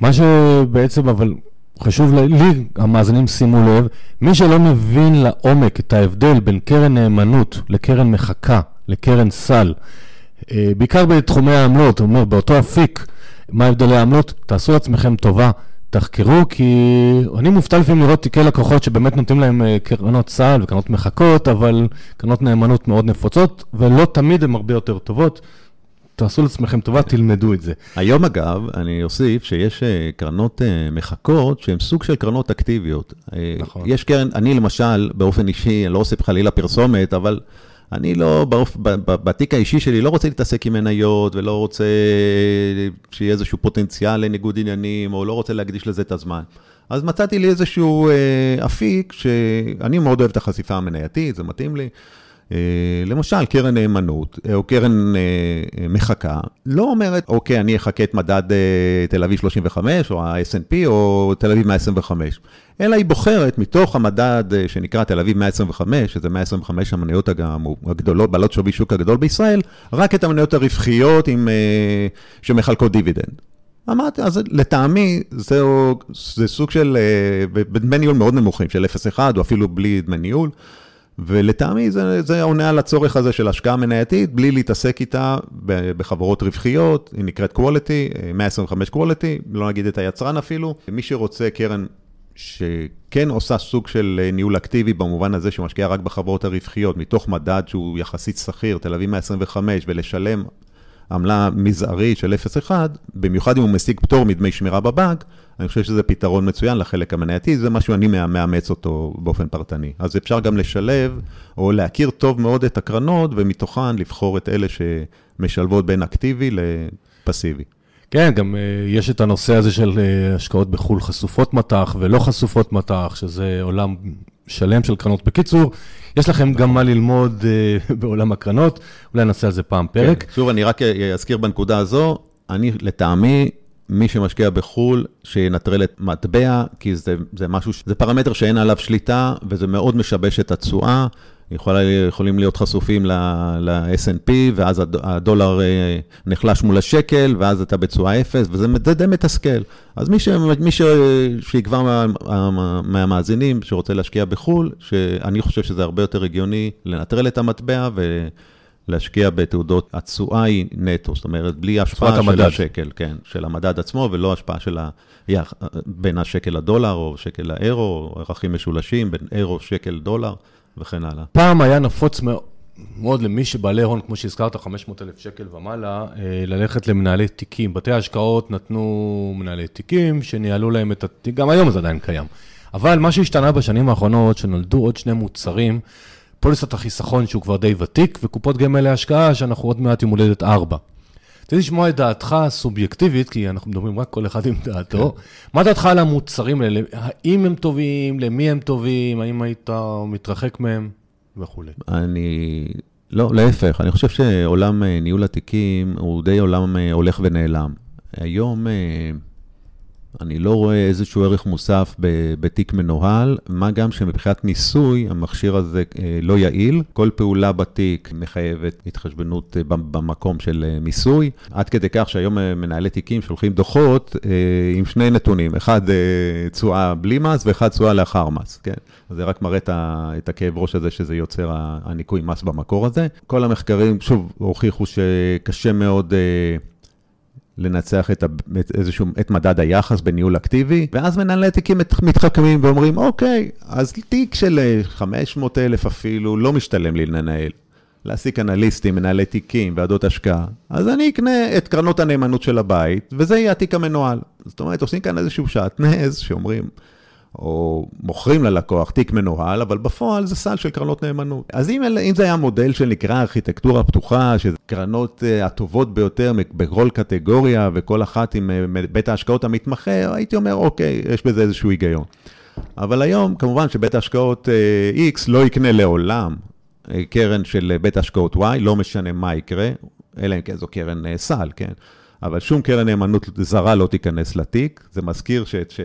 מה שבעצם, אבל חשוב לי, המאזינים שימו לב, מי שלא מבין לעומק את ההבדל בין קרן נאמנות לקרן מחקה, לקרן סל, בעיקר בתחומי העמלות, הוא אומר, באותו אפיק, מה הבדלי העמלות? תעשו לעצמכם טובה, תחקרו, כי אני מופתע לפעמים לראות תיקי לקוחות שבאמת נותנים להם אה, קרנות סל וקרנות מחכות, אבל קרנות נאמנות מאוד נפוצות, ולא תמיד הן הרבה יותר טובות. תעשו לעצמכם טובה, תלמדו את זה.
היום אגב, אני אוסיף שיש אה, קרנות מחכות שהן סוג של קרנות אקטיביות. נכון. יש קרן, אני למשל, באופן אישי, אני לא עושה חלילה פרסומת, אבל אני לא. בתיק האישי שלי לא רוצה להתעסק עם מניות, ולא רוצה שיהיה איזשהו פוטנציאל לניגוד עניינים, או לא רוצה להקדיש לזה את הזמן. אז מצאתי לי איזשהו אה, אפיק, שאני מאוד אוהב את החשיפה המנייתית, זה מתאים לי. אה, למשל, קרן נאמנות, אה, או קרן אה, מחקה, לא אומרת, אוקיי, אני אחכה את מדד תל אביב 35, או ה snp או תל אביב 125. אלא היא בוחרת מתוך המדד שנקרא תל אביב 125, שזה 125 המניות הגדולות, בעלות שווי שוק הגדול בישראל, רק את המניות הרווחיות עם, שמחלקות דיבידנד. אמרתי, אז לטעמי זהו, זה סוג של, בדמי ניהול מאוד נמוכים, של 0.1 או אפילו בלי דמי ניהול. ולטעמי זה, זה עונה על הצורך הזה של השקעה מנייתית, בלי להתעסק איתה בחברות רווחיות, היא נקראת quality, 125 quality, לא נגיד את היצרן אפילו. מי שרוצה קרן שכן עושה סוג של ניהול אקטיבי במובן הזה שמשקיעה רק בחברות הרווחיות, מתוך מדד שהוא יחסית שכיר, תל אביב 125, ולשלם עמלה מזערית של 0.1, במיוחד אם הוא משיג פטור מדמי שמירה בבנק, אני חושב שזה פתרון מצוין לחלק המנייתי, זה משהו שאני מאמץ אותו באופן פרטני. אז אפשר גם לשלב, או להכיר טוב מאוד את הקרנות, ומתוכן לבחור את אלה שמשלבות בין אקטיבי לפסיבי.
כן, גם uh, יש את הנושא הזה של uh, השקעות בחו"ל חשופות מטח ולא חשופות מטח, שזה עולם שלם של קרנות. בקיצור, יש לכם גם מה ללמוד uh, בעולם הקרנות, אולי נעשה על זה פעם פרק.
כן. שוב, אני רק אזכיר בנקודה הזו, אני לטעמי, מי שמשקיע בחו"ל, שינטרל את מטבע, כי זה, זה משהו, זה פרמטר שאין עליו שליטה, וזה מאוד משבש את התשואה. יכול, יכולים להיות חשופים ל-S&P, ואז הדולר אה, נחלש מול השקל, ואז אתה בתשואה אפס, וזה די מתסכל. אז מי, ש, מי ש, שיקבע מה, מהמאזינים שרוצה להשקיע בחו"ל, שאני חושב שזה הרבה יותר הגיוני לנטרל את המטבע ולהשקיע בתעודות, התשואה היא נטו, זאת אומרת, בלי השפעה של המדד. השקל, כן, של המדד עצמו, ולא השפעה של ה... בין השקל לדולר, או שקל לאירו, או ערכים משולשים בין אירו, שקל, דולר. וכן הלאה.
פעם היה נפוץ מאוד למי שבעלי הון, כמו שהזכרת, 500 אלף שקל ומעלה, אה, ללכת למנהלי תיקים. בתי ההשקעות נתנו מנהלי תיקים שניהלו להם את התיק, גם היום זה עדיין קיים. אבל מה שהשתנה בשנים האחרונות, שנולדו עוד שני מוצרים, פוליסת החיסכון שהוא כבר די ותיק, וקופות גמל להשקעה שאנחנו עוד מעט עם הולדת ארבע. רציתי לשמוע את דעתך הסובייקטיבית, כי אנחנו מדברים רק כל אחד עם דעתו. כן. מה דעתך על המוצרים האלה? האם הם טובים? למי הם טובים? האם היית מתרחק מהם? וכולי.
אני... לא, להפך, אני חושב שעולם אה, ניהול התיקים הוא די עולם אה, הולך ונעלם. היום... אני לא רואה איזשהו ערך מוסף בתיק מנוהל, מה גם שמבחינת מיסוי, המכשיר הזה אה, לא יעיל. כל פעולה בתיק מחייבת התחשבנות אה, במקום של אה, מיסוי, עד כדי כך שהיום מנהלי תיקים שולחים דוחות עם שני נתונים, אחד תשואה בלי מס ואחד תשואה לאחר מס, כן? זה רק מראה את הכאב ראש הזה שזה יוצר הניכוי מס במקור הזה. כל המחקרים, שוב, הוכיחו שקשה מאוד... לנצח את, את, איזשהו, את מדד היחס בניהול אקטיבי, ואז מנהלי תיקים מתחכמים ואומרים, אוקיי, אז תיק של 500 אה, אלף אפילו לא משתלם לי לנהל. להעסיק אנליסטים, מנהלי תיקים, ועדות השקעה, אז אני אקנה את קרנות הנאמנות של הבית, וזה יהיה התיק המנוהל. זאת אומרת, עושים כאן איזשהו שעטנז שאומרים, או מוכרים ללקוח תיק מנוהל, אבל בפועל זה סל של קרנות נאמנות. אז אם, אם זה היה מודל שנקרא ארכיטקטורה פתוחה, שזה קרנות uh, הטובות ביותר בכל קטגוריה וכל אחת עם uh, בית ההשקעות המתמחה, הייתי אומר, אוקיי, יש בזה איזשהו היגיון. אבל היום, כמובן שבית ההשקעות uh, X לא יקנה לעולם uh, קרן של בית ההשקעות Y, לא משנה מה יקרה, אלא אם כן זו קרן uh, סל, כן? אבל שום קרן נאמנות זרה לא תיכנס לתיק. זה מזכיר, ש... ש...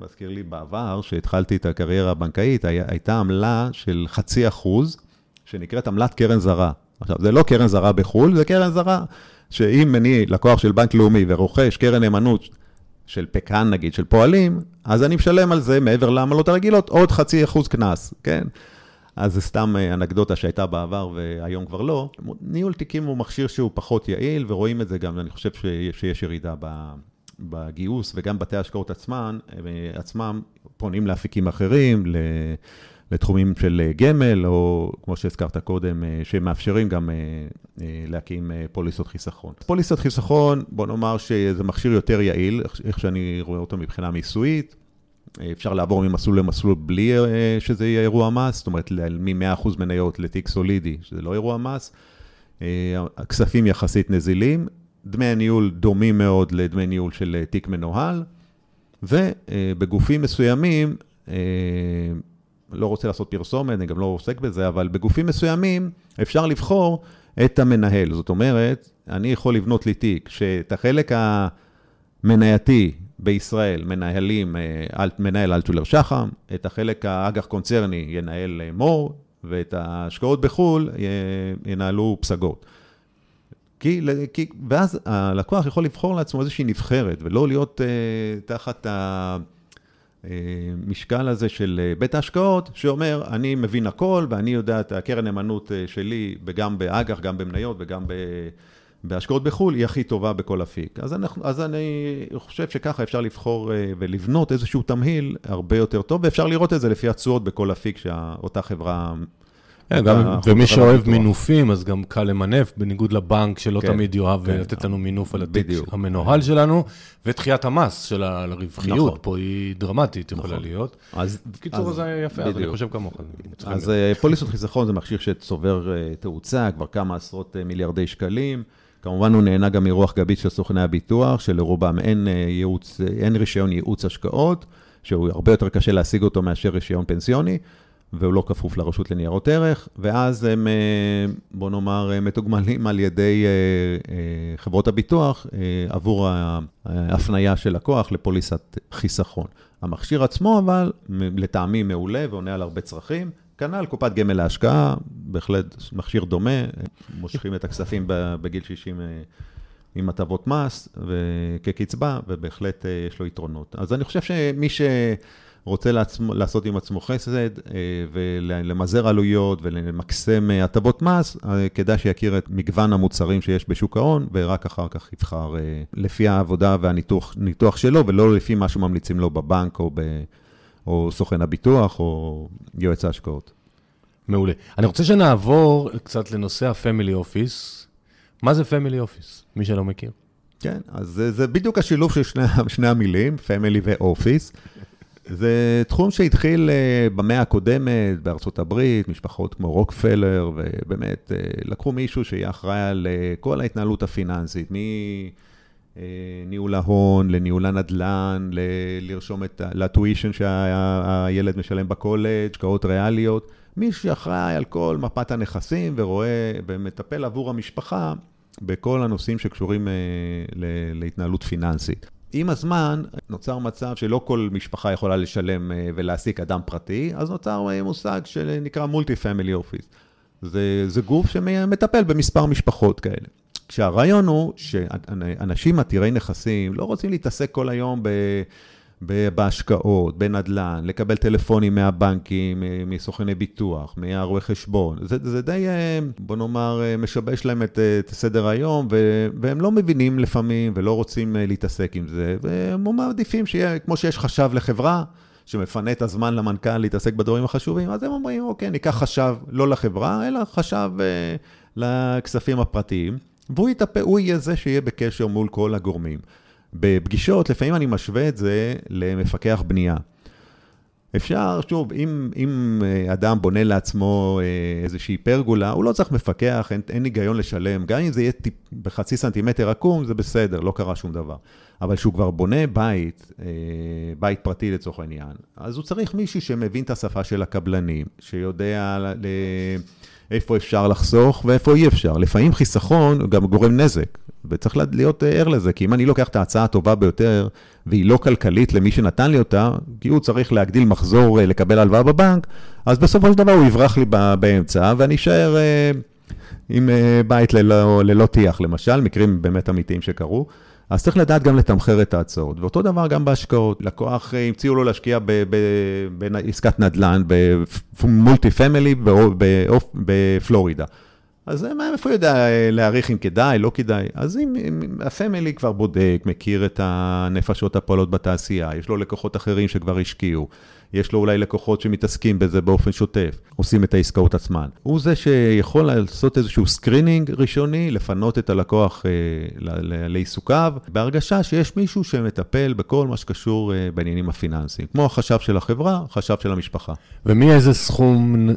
מזכיר לי בעבר, שהתחלתי את הקריירה הבנקאית, הי... הייתה עמלה של חצי אחוז, שנקראת עמלת קרן זרה. עכשיו, זה לא קרן זרה בחו"ל, זה קרן זרה, שאם אני לקוח של בנק לאומי ורוכש קרן נאמנות של פק"ן נגיד, של פועלים, אז אני משלם על זה, מעבר לעמלות הרגילות, עוד חצי אחוז קנס, כן? אז זה סתם אה, אנקדוטה שהייתה בעבר והיום כבר לא. ניהול תיקים הוא מכשיר שהוא פחות יעיל, ורואים את זה גם, אני חושב שיש ירידה בגיוס, וגם בתי ההשקעות עצמם, אה, עצמם פונים לאפיקים אחרים, לתחומים של אה, גמל, או כמו שהזכרת קודם, שמאפשרים גם להקים פוליסות חיסכון. פוליסות חיסכון, בוא נאמר שזה מכשיר יותר יעיל, איך שאני רואה אותו מבחינה מיסויית. אפשר לעבור ממסלול למסלול בלי אה, שזה יהיה אירוע מס, זאת אומרת, מ-100% מניות לתיק סולידי, שזה לא אירוע מס. אה, הכספים יחסית נזילים, דמי הניהול דומים מאוד לדמי ניהול של אה, תיק מנוהל, ובגופים מסוימים, לא רוצה לעשות פרסומת, אני גם לא עוסק בזה, אבל בגופים מסוימים אפשר לבחור את המנהל. זאת אומרת, אני יכול לבנות לי תיק שאת החלק המנייתי בישראל מנהלים, אה, מנהל אלטולר שחם, את החלק האג"ח קונצרני ינהל אה, מור, ואת ההשקעות בחו"ל ינהלו פסגות. כי, כי, ואז הלקוח יכול לבחור לעצמו איזושהי נבחרת, ולא להיות uh, תחת המשקל הזה של בית ההשקעות, שאומר, אני מבין הכל, ואני יודע את הקרן נאמנות שלי, גם באג"ח, גם במניות וגם ב... בהשקעות בחו"ל היא הכי טובה בכל אפיק. אז, אנחנו, אז אני חושב שככה אפשר לבחור אה, ולבנות איזשהו תמהיל הרבה יותר טוב, ואפשר לראות את זה לפי התשואות בכל אפיק שאותה חברה...
כן, גם, ומי שאוהב מינופים, אז גם קל למנף, בניגוד לבנק שלא כן, תמיד יאהב כן, לתת לנו מינוף על התיק. המנוהל שלנו, ודחיית המס של הרווחיות נכון. פה היא דרמטית, יכולה נכון. להיות. אז, בקיצור, אז, זה יפה, בדיוק. אז אני חושב כמוך.
אז אה, פוליסות חיסכון זה מכשיר שצובר אה, תאוצה, כבר כמה עשרות מיליארדי שקלים. כמובן הוא נהנה גם מרוח גבית של סוכני הביטוח, שלרובם אין, אה, ייעוץ, אין רישיון ייעוץ השקעות, שהוא הרבה יותר קשה להשיג אותו מאשר רישיון פנסיוני, והוא לא כפוף לרשות לניירות ערך, ואז הם, אה, בוא נאמר, אה, מתוגמלים על ידי חברות הביטוח עבור ההפניה של לקוח לפוליסת חיסכון. המכשיר עצמו אבל, לטעמי מעולה ועונה על הרבה צרכים. כנ"ל קופת גמל להשקעה, בהחלט מכשיר דומה, מושכים את הכספים בגיל 60 אה, עם הטבות מס וכקצבה, ובהחלט אה, יש לו יתרונות. אז אני חושב שמי שרוצה לעצמו, לעשות עם עצמו חסד אה, ולמזער עלויות ולמקסם הטבות מס, כדאי שיכיר את מגוון המוצרים שיש בשוק ההון, ורק אחר כך יבחר לפי העבודה והניתוח שלו, ולא לפי מה שממליצים לו בבנק או ב... או סוכן הביטוח, או יועץ ההשקעות.
מעולה. אני רוצה שנעבור קצת לנושא ה-Family Office. מה זה Family Office? מי שלא מכיר.
כן, אז זה, זה בדיוק השילוב של שני, שני המילים, Family ו-Office. זה תחום שהתחיל אה, במאה הקודמת בארצות הברית, משפחות כמו רוקפלר, ובאמת לקחו מישהו שיהיה אחראי על כל ההתנהלות הפיננסית, מניהול ההון, לניהול הנדל"ן, ל- לרשום את, ל tuition שהילד משלם בקולג', השקעות ריאליות. מי שאחראי על כל מפת הנכסים ורואה ומטפל עבור המשפחה בכל הנושאים שקשורים אה, להתנהלות פיננסית. עם הזמן נוצר מצב שלא כל משפחה יכולה לשלם אה, ולהעסיק אדם פרטי, אז נוצר אה, מושג שנקרא multi family office. זה גוף שמטפל במספר משפחות כאלה. כשהרעיון הוא שאנשים עתירי נכסים לא רוצים להתעסק כל היום ב... בהשקעות, בנדל"ן, לקבל טלפונים מהבנקים, מסוכני ביטוח, מהרואי חשבון. זה, זה די, אה, בוא נאמר, אה, משבש להם את, את סדר היום, ו, והם לא מבינים לפעמים ולא רוצים אה, להתעסק עם זה, והם מעדיפים שיהיה, כמו שיש חשב לחברה, שמפנה את הזמן למנכ"ל להתעסק בדברים החשובים, אז הם אומרים, אוקיי, ניקח חשב לא לחברה, אלא חשב אה, לכספים הפרטיים, והוא יטפ... יהיה זה שיהיה בקשר מול כל הגורמים. בפגישות, לפעמים אני משווה את זה למפקח בנייה. אפשר, שוב, אם, אם אה, אדם בונה לעצמו אה, איזושהי פרגולה, הוא לא צריך מפקח, אין, אין היגיון לשלם. גם אם זה יהיה טיפ, בחצי סנטימטר עקום, זה בסדר, לא קרה שום דבר. אבל כשהוא כבר בונה בית, אה, בית פרטי לצורך העניין, אז הוא צריך מישהו שמבין את השפה של הקבלנים, שיודע ל... איפה אפשר לחסוך ואיפה אי אפשר. לפעמים חיסכון גם גורם נזק. וצריך להיות ער לזה, כי אם אני לוקח את ההצעה הטובה ביותר, והיא לא כלכלית למי שנתן לי אותה, כי הוא צריך להגדיל מחזור אה, לקבל הלוואה בבנק, אז בסופו של דבר הוא יברח לי באמצע, ואני אשאר אה, עם אה, בית ללא, ללא טיח, למשל, מקרים באמת אמיתיים שקרו. אז צריך לדעת גם לתמחר את ההצעות. ואותו דבר גם בהשקעות. לקוח, המציאו לו להשקיע בעסקת נדל"ן, במולטי פמילי בפלורידה. אז מאיפה הוא יודע אה, להעריך אם כדאי, לא כדאי? אז אם, אם ה family כבר בודק, מכיר את הנפשות הפועלות בתעשייה, יש לו לקוחות אחרים שכבר השקיעו, יש לו אולי לקוחות שמתעסקים בזה באופן שוטף, עושים את העסקאות עצמן. הוא זה שיכול לעשות איזשהו screening ראשוני, לפנות את הלקוח אה, לעיסוקיו, בהרגשה שיש מישהו שמטפל בכל מה שקשור אה, בעניינים הפיננסיים, כמו החשב של החברה, החשב של המשפחה.
ומאיזה סכום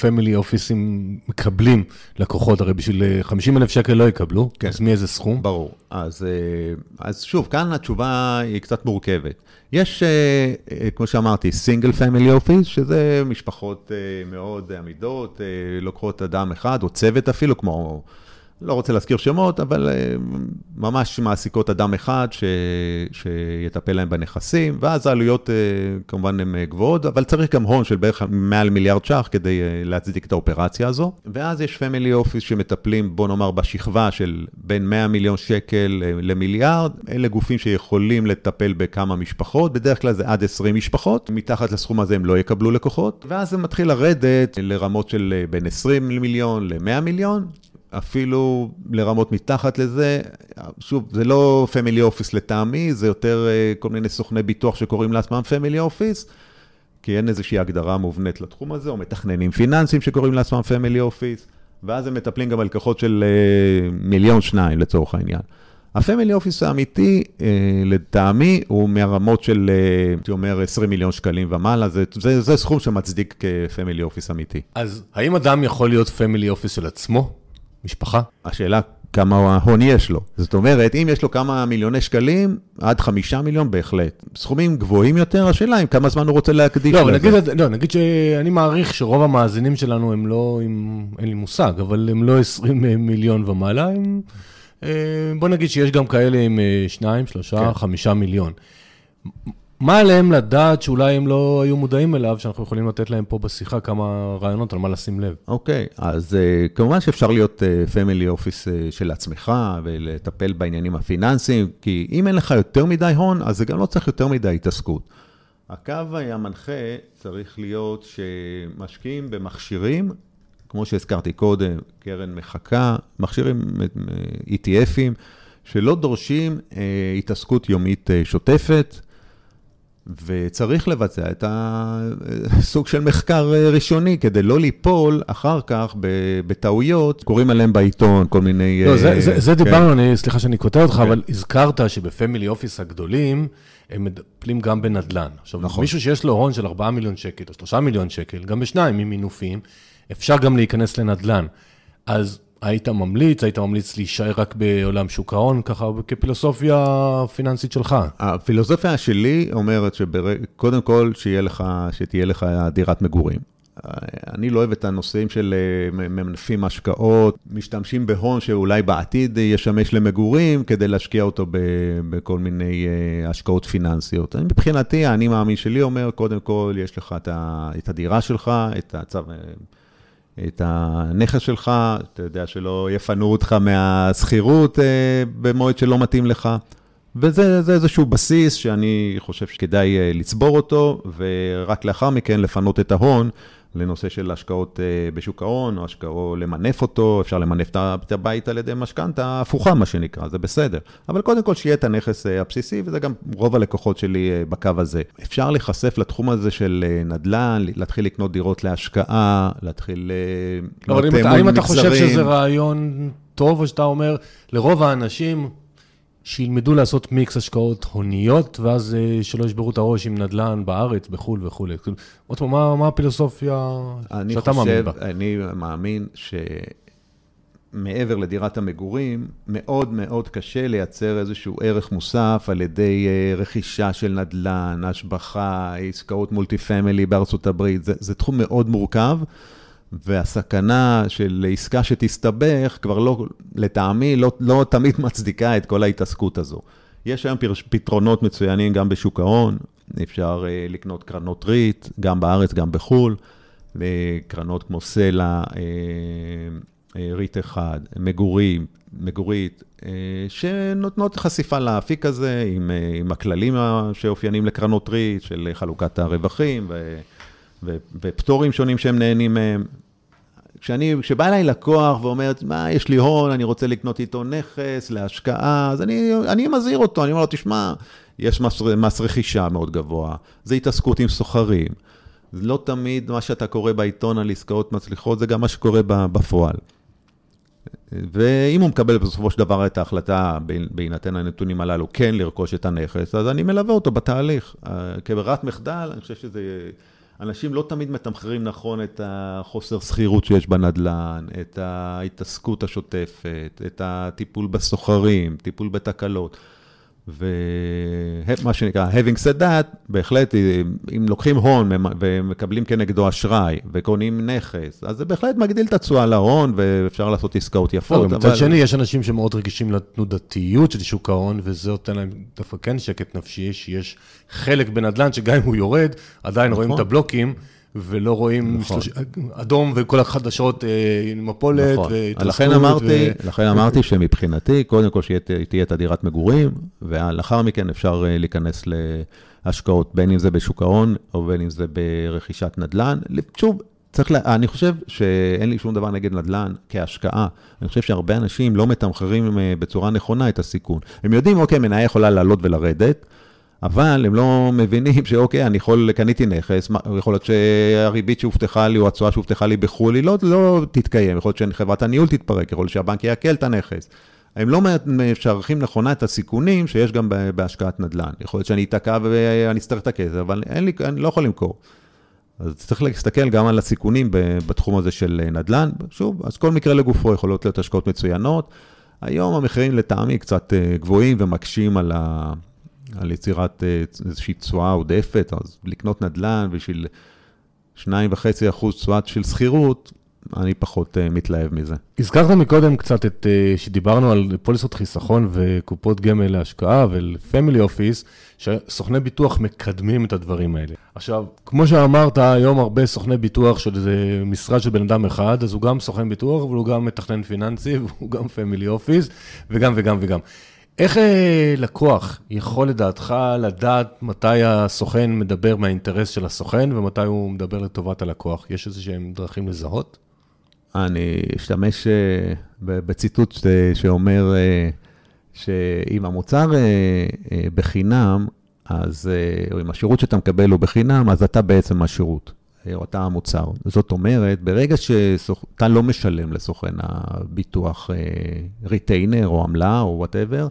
family אה, office ים מקבלים לקוחות? הרי בשביל 50 אה, אלף שקל לא יקבלו, כן. אז מאיזה סכום?
ברור. אז, אה, אז שוב, כאן התשובה היא קצת מורכבת. יש, אה, אה, כמו שאמרתי, single family office, שזה משפחות מאוד אמידות, לוקחות אדם אחד, או צוות אפילו, כמו לא רוצה להזכיר שמות, אבל אה, ממש מעסיקות אדם אחד ש... שיטפל להם בנכסים, ואז העלויות אה, כמובן הן אה, גבוהות, אבל צריך גם הון של בערך מעל מיליארד ש"ח כדי להצדיק את האופרציה הזו. ואז יש פמילי אופיס שמטפלים, בוא נאמר, בשכבה של בין 100 מיליון שקל למיליארד. אלה גופים שיכולים לטפל בכמה משפחות, בדרך כלל זה עד 20 משפחות, מתחת לסכום הזה הם לא יקבלו לקוחות, ואז זה מתחיל לרדת לרמות של בין 20 מיליון ל-100 מיליון. אפילו לרמות מתחת לזה. שוב, זה לא family office לטעמי, זה יותר אה, כל מיני סוכני ביטוח שקוראים לעצמם family office, כי אין איזושהי הגדרה מובנית לתחום הזה, או מתכננים פיננסיים שקוראים לעצמם family office, ואז הם מטפלים גם על לקוחות של אה, מיליון שניים לצורך העניין. ה family office האמיתי, אה, לטעמי, הוא מהרמות של, הייתי אומר, 20 מיליון שקלים ומעלה, זה, זה, זה סכום שמצדיק כ family office אמיתי.
אז האם אדם יכול להיות family office של עצמו? משפחה.
השאלה כמה הון יש לו. זאת אומרת, אם יש לו כמה מיליוני שקלים, עד חמישה מיליון בהחלט. סכומים גבוהים יותר, השאלה אם כמה זמן הוא רוצה להקדיש
לא, לזה. נגיד, לא, נגיד שאני מעריך שרוב המאזינים שלנו הם לא, עם, אין לי מושג, אבל הם לא 20 מיליון ומעלה, הם, אה, בוא נגיד שיש גם כאלה עם 2, 3, 5 מיליון. מה עליהם לדעת שאולי הם לא היו מודעים אליו, שאנחנו יכולים לתת להם פה בשיחה כמה רעיונות על מה לשים לב?
אוקיי, okay, אז uh, כמובן שאפשר להיות פמילי uh, אופיס uh, של עצמך ולטפל בעניינים הפיננסיים, כי אם אין לך יותר מדי הון, אז זה גם לא צריך יותר מדי התעסקות. הקו המנחה צריך להיות שמשקיעים במכשירים, כמו שהזכרתי קודם, קרן מחקה, מכשירים ETFים, שלא דורשים uh, התעסקות יומית uh, שוטפת. וצריך לבצע את הסוג של מחקר אה, ראשוני כדי לא ליפול אחר כך בטעויות, קוראים עליהם בעיתון כל מיני...
לא, זה, זה, זה כן. דיברנו, אני, סליחה שאני קוטע אותך, כן. אבל הזכרת שב family office הגדולים, הם מטפלים גם בנדל"ן. עכשיו,
נכון.
מישהו שיש לו הון של 4 מיליון שקל או 3 מיליון שקל, גם בשניים עם מינופים, אפשר גם להיכנס לנדל"ן. אז היית ממליץ, היית ממליץ להישאר רק בעולם שוק ההון, ככה כפילוסופיה פיננסית שלך.
הפילוסופיה שלי אומרת שקודם כל שיהיה לך, שתהיה לך דירת מגורים. אני לא אוהב את הנושאים של אה, ממנפים השקעות, משתמשים בהון שאולי בעתיד ישמש למגורים כדי להשקיע אותו בכל מיני אה, השקעות פיננסיות. מבחינתי, האני מאמין שלי אומר, קודם כל, יש לך את הדירה שלך, את הצו... את הנכס שלך, אתה יודע שלא יפנו אותך מהשכירות אה, במועד שלא מתאים לך. וזה איזשהו בסיס שאני חושב שכדאי אה, לצבור אותו, ורק לאחר מכן לפנות את ההון לנושא של השקעות אה, בשוק ההון, או השקעות, למנף אותו, אפשר למנף את הבית על ידי משכנתה הפוכה, מה שנקרא, זה בסדר. אבל קודם כל שיהיה את הנכס אה, הבסיסי, וזה גם רוב הלקוחות שלי אה, בקו הזה. אפשר להיחשף לתחום הזה של נדל"ן, להתחיל לקנות דירות להשקעה, להתחיל
לקנות מול מגזרים. אבל האם אתה חושב שזה רעיון טוב, או שאתה אומר, לרוב האנשים... שילמדו לעשות מיקס השקעות הוניות, ואז אה, שלא ישברו את הראש עם נדל"ן בארץ, בחו"ל וכולי. עוד פעם, מה, מה הפילוסופיה שאתה
חושב,
מאמין בה?
אני מאמין שמעבר לדירת המגורים, מאוד מאוד קשה לייצר איזשהו ערך מוסף על ידי אה, רכישה של נדל"ן, השבחה, עסקאות מולטי פמילי בארצות הברית. זה, זה תחום מאוד מורכב. והסכנה של עסקה שתסתבך, כבר לא, לטעמי, לא, לא תמיד מצדיקה את כל ההתעסקות הזו. יש היום פתרונות מצוינים גם בשוק ההון, אפשר uh, לקנות קרנות ריט, גם בארץ, גם בחו"ל, קרנות כמו סלע, uh, uh, ריט אחד, מגורים, מגורית, שנותנות חשיפה לאפיק הזה עם, עם הכללים שאופיינים לקרנות ריט, של חלוקת הרווחים ו, ו, ופטורים שונים שהם נהנים מהם. כשאני, כשבא אליי לקוח ואומר, מה, יש לי הון, אני רוצה לקנות איתו נכס להשקעה, אז אני, אני מזהיר אותו, אני אומר לו, תשמע, יש מס, מס רכישה מאוד גבוה, זה התעסקות עם סוחרים. לא תמיד מה שאתה קורא בעיתון על עסקאות מצליחות, זה גם מה שקורה בפועל. ואם הוא מקבל בסופו של דבר את ההחלטה, בהינתן הנתונים הללו, כן לרכוש את הנכס, אז אני מלווה אותו בתהליך. כברירת מחדל, אני חושב שזה... אנשים לא תמיד מתמחרים נכון את החוסר שכירות שיש בנדל"ן, את ההתעסקות השוטפת, את הטיפול בסוחרים, טיפול בתקלות. ומה שנקרא, having said that, בהחלט, אם לוקחים הון ומקבלים כנגדו אשראי וקונים נכס, אז זה בהחלט מגדיל את התשואה להון ואפשר לעשות עסקאות יפות.
אבל... מצד שני, יש אנשים שמאוד רגישים לתנודתיות של שוק ההון, וזה נותן להם דווקא כן שקט נפשי, שיש חלק בנדל"ן שגם אם הוא יורד, עדיין רואים את נכון. הבלוקים. ולא רואים נכון. שלוש... אדום וכל החדשות אה, עם מפולת נכון.
לכן אמרתי, ו... לכן אמרתי שמבחינתי, קודם כל שתהיה את הדירת מגורים, ולאחר מכן אפשר אה, להיכנס להשקעות, בין אם זה בשוק ההון, או בין אם זה ברכישת נדל"ן. שוב, צריך, לה, אני חושב שאין לי שום דבר נגד נדל"ן כהשקעה. אני חושב שהרבה אנשים לא מתמחרים אה, בצורה נכונה את הסיכון. הם יודעים, אוקיי, מניה יכולה לעלות ולרדת, אבל הם לא מבינים שאוקיי, אני יכול, קניתי נכס, יכול להיות שהריבית שהובטחה לי או התשואה שהובטחה לי בחו"ל, היא לא, לא תתקיים, יכול להיות שחברת הניהול תתפרק, יכול להיות שהבנק יעקל את הנכס. הם לא משערכים נכונה את הסיכונים שיש גם בהשקעת נדל"ן. יכול להיות שאני אתקע ואני אצטרך את הכסף, אבל אין לי, אני לא יכול למכור. אז צריך להסתכל גם על הסיכונים בתחום הזה של נדל"ן. שוב, אז כל מקרה לגופו יכולות להיות השקעות מצוינות. היום המחירים לטעמי קצת אה, גבוהים ומקשים על, ה, על יצירת אה, איזושהי תשואה עודפת, אז לקנות נדל"ן בשביל 2.5% תשואה של שכירות, אני פחות uh, מתלהב מזה.
הזכרת מקודם קצת את, uh, שדיברנו על פוליסות חיסכון וקופות גמל להשקעה ול-family office, שסוכני ביטוח מקדמים את הדברים האלה. עכשיו, כמו שאמרת, היום הרבה סוכני ביטוח של איזה משרד של בן אדם אחד, אז הוא גם סוכן ביטוח, אבל הוא גם מתכנן פיננסי, והוא גם family office, וגם וגם וגם. איך אה, לקוח יכול לדעתך לדעת מתי הסוכן מדבר מהאינטרס של הסוכן ומתי הוא מדבר לטובת הלקוח? יש איזה שהם דרכים לזהות?
אני אשתמש אה, בציטוט אה, שאומר שאם המוצר בחינם, אז, או אם השירות שאתה מקבל הוא בחינם, אז אתה בעצם השירות. או אתה המוצר. זאת אומרת, ברגע שאתה לא משלם לסוכן הביטוח ריטיינר או עמלה או whatever,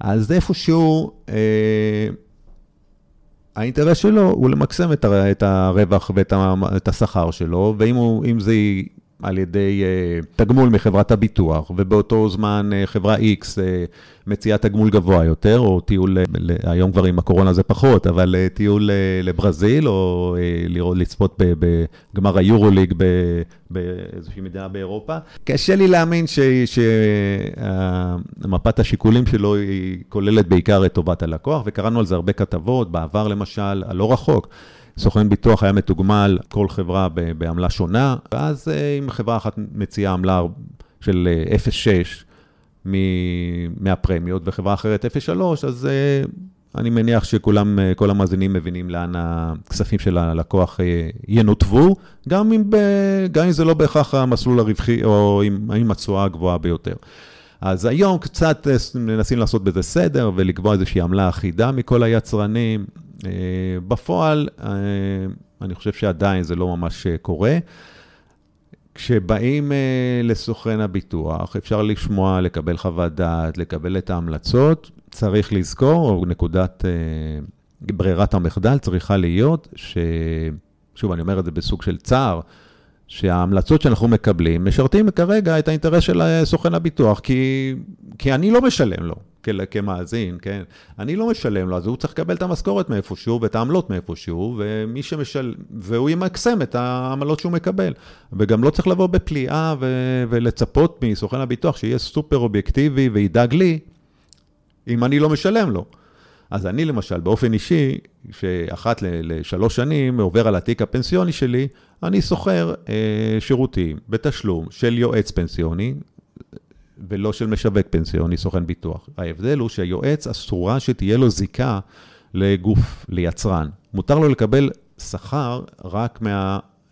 אז איפשהו אה, האינטרס שלו הוא למקסם את הרווח ואת השכר שלו, ואם זה על ידי אה, תגמול מחברת הביטוח, ובאותו זמן אה, חברה X אה, מציעה תגמול גבוה יותר, או טיול, אה, היום כבר עם הקורונה זה פחות, אבל אה, טיול אה, לברזיל, או אה, לראות, לצפות בגמר היורוליג באיזושהי מדינה באירופה. קשה לי להאמין שמפת uh, השיקולים שלו היא כוללת בעיקר את טובת הלקוח, וקראנו על זה הרבה כתבות, בעבר למשל, הלא רחוק. סוכן ביטוח היה מתוגמל, כל חברה בעמלה שונה, ואז אה, אם חברה אחת מציעה עמלה של 0.6 אה, מהפרמיות וחברה אחרת 0.3, אז אה, אני מניח שכולם, כל המאזינים מבינים לאן הכספים של הלקוח ינותבו, גם אם, גם אם זה לא בהכרח המסלול הרווחי או עם התשואה הגבוהה ביותר. אז היום קצת מנסים לעשות בזה סדר ולקבוע איזושהי עמלה אחידה מכל היצרנים. אה, בפועל, אה, אני חושב שעדיין זה לא ממש אה, קורה. כשבאים לסוכן הביטוח, אפשר לשמוע, לקבל חוות דעת, לקבל את ההמלצות. צריך לזכור, או נקודת ברירת המחדל צריכה להיות, ש... שוב, אני אומר את זה בסוג של צער, שההמלצות שאנחנו מקבלים משרתים כרגע את האינטרס של סוכן הביטוח, כי, כי אני לא משלם לו. כמאזין, כן? אני לא משלם לו, אז הוא צריך לקבל את המשכורת מאיפשהו ואת העמלות מאיפשהו, ומי שמשל... והוא ימקסם את העמלות שהוא מקבל. וגם לא צריך לבוא בפליאה ו... ולצפות מסוכן הביטוח שיהיה סופר אובייקטיבי וידאג לי, אם אני לא משלם לו. אז אני למשל, באופן אישי, שאחת לשלוש שנים עובר על התיק הפנסיוני שלי, אני שוכר אה, שירותים בתשלום של יועץ פנסיוני, ולא של משווק פנסיוני, סוכן ביטוח. ההבדל הוא שהיועץ אסורה שתהיה לו זיקה לגוף, ליצרן. מותר לו לקבל שכר רק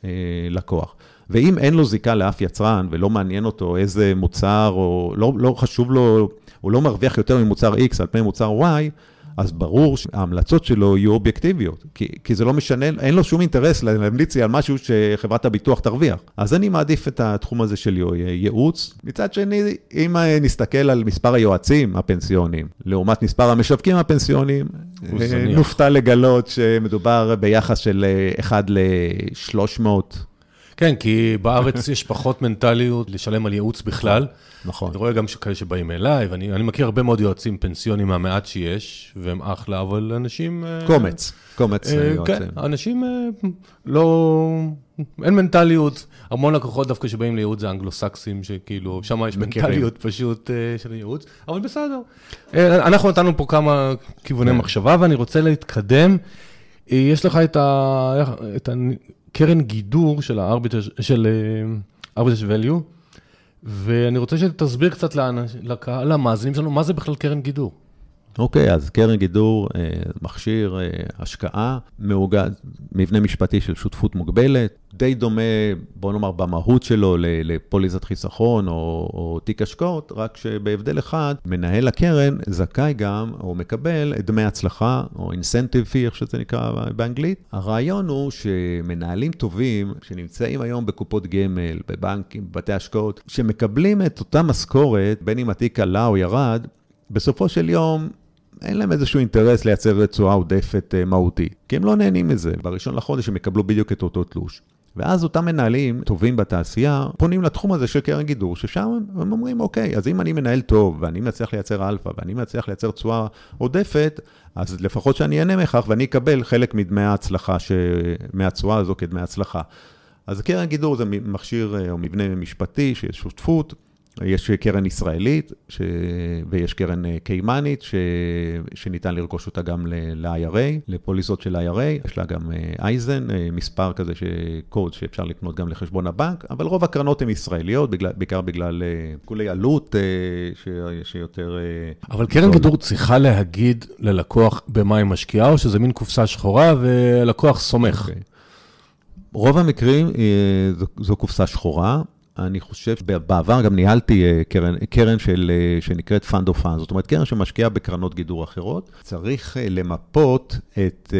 מהלקוח. ואם אין לו זיקה לאף יצרן ולא מעניין אותו איזה מוצר, או לא, לא חשוב לו, הוא לא מרוויח יותר ממוצר X על פני מוצר Y, אז ברור שההמלצות שלו יהיו אובייקטיביות, כי, כי זה לא משנה, אין לו שום אינטרס להמליץ לי על משהו שחברת הביטוח תרוויח. אז אני מעדיף את התחום הזה של ייעוץ. מצד שני, אם נסתכל על מספר היועצים הפנסיוניים, לעומת מספר המשווקים הפנסיוניים, אה, נופתע לגלות שמדובר ביחס של 1 אה, ל-300.
כן, כי בארץ יש פחות מנטליות לשלם על ייעוץ בכלל.
נכון.
אני רואה גם כאלה שבאים אליי, ואני מכיר הרבה מאוד יועצים פנסיונים מהמעט שיש, והם אחלה, אבל אנשים...
אה, קומץ, קומץ
אה, יועצים. כן, אנשים אה, לא... אין מנטליות. המון לקוחות דווקא שבאים לייעוץ זה אנגלו-סקסים, שכאילו, שם יש מנטליות פשוט של ייעוץ, אבל בסדר. אנחנו נתנו פה כמה כיווני כן. מחשבה, ואני רוצה להתקדם. יש לך את הקרן גידור של ה-arbitrage value. ואני רוצה שתסביר קצת לקהל המאזינים שלנו, מה זה בכלל קרן גידור?
אוקיי, אז קרן גידור, אה, מכשיר אה, השקעה, מאוגד, מבנה משפטי של שותפות מוגבלת, די דומה, בוא נאמר, במהות שלו לפוליסת חיסכון או, או תיק השקעות, רק שבהבדל אחד, מנהל הקרן זכאי גם, או מקבל, דמי הצלחה, או אינסנטיב פי, איך שזה נקרא באנגלית. הרעיון הוא שמנהלים טובים, שנמצאים היום בקופות גמל, בבנקים, בבתי השקעות, שמקבלים את אותה משכורת, בין אם התיק עלה או ירד, בסופו של יום אין להם איזשהו אינטרס לייצר תשואה עודפת אה, מהותית, כי הם לא נהנים מזה. בראשון לחודש הם יקבלו בדיוק את אותו תלוש. ואז אותם מנהלים טובים בתעשייה פונים לתחום הזה של קרן גידור, ששם הם אומרים, אוקיי, אז אם אני מנהל טוב, ואני מצליח לייצר אלפא, ואני מצליח לייצר תשואה עודפת, אז לפחות שאני אהנה מכך ואני אקבל חלק מדמי ההצלחה, ש... מהתשואה הזו כדמי הצלחה. אז קרן גידור זה מכשיר אה, או מבנה משפטי שיש שותפות, יש קרן ישראלית ש... ויש קרן אה, קיימנית ש... שניתן לרכוש אותה גם ל-IRA, לפוליסות של IRA, יש לה גם אייזן, אה, אה, מספר כזה, קוד שאפשר לקנות גם לחשבון הבנק, אבל רוב הקרנות הן ישראליות, בגלל, בעיקר בגלל כולי עלות ש... שיותר...
אבל קרן גידור צריכה להגיד ללקוח במה היא משקיעה, או שזה מין קופסה שחורה ולקוח סומך? Okay. אוקיי.
רוב המקרים זו, זו קופסה שחורה. אני חושב, בעבר גם ניהלתי אה, קרן, קרן של, אה, שנקראת Fund of Funds, זאת אומרת, קרן שמשקיעה בקרנות גידור אחרות. צריך אה, למפות את,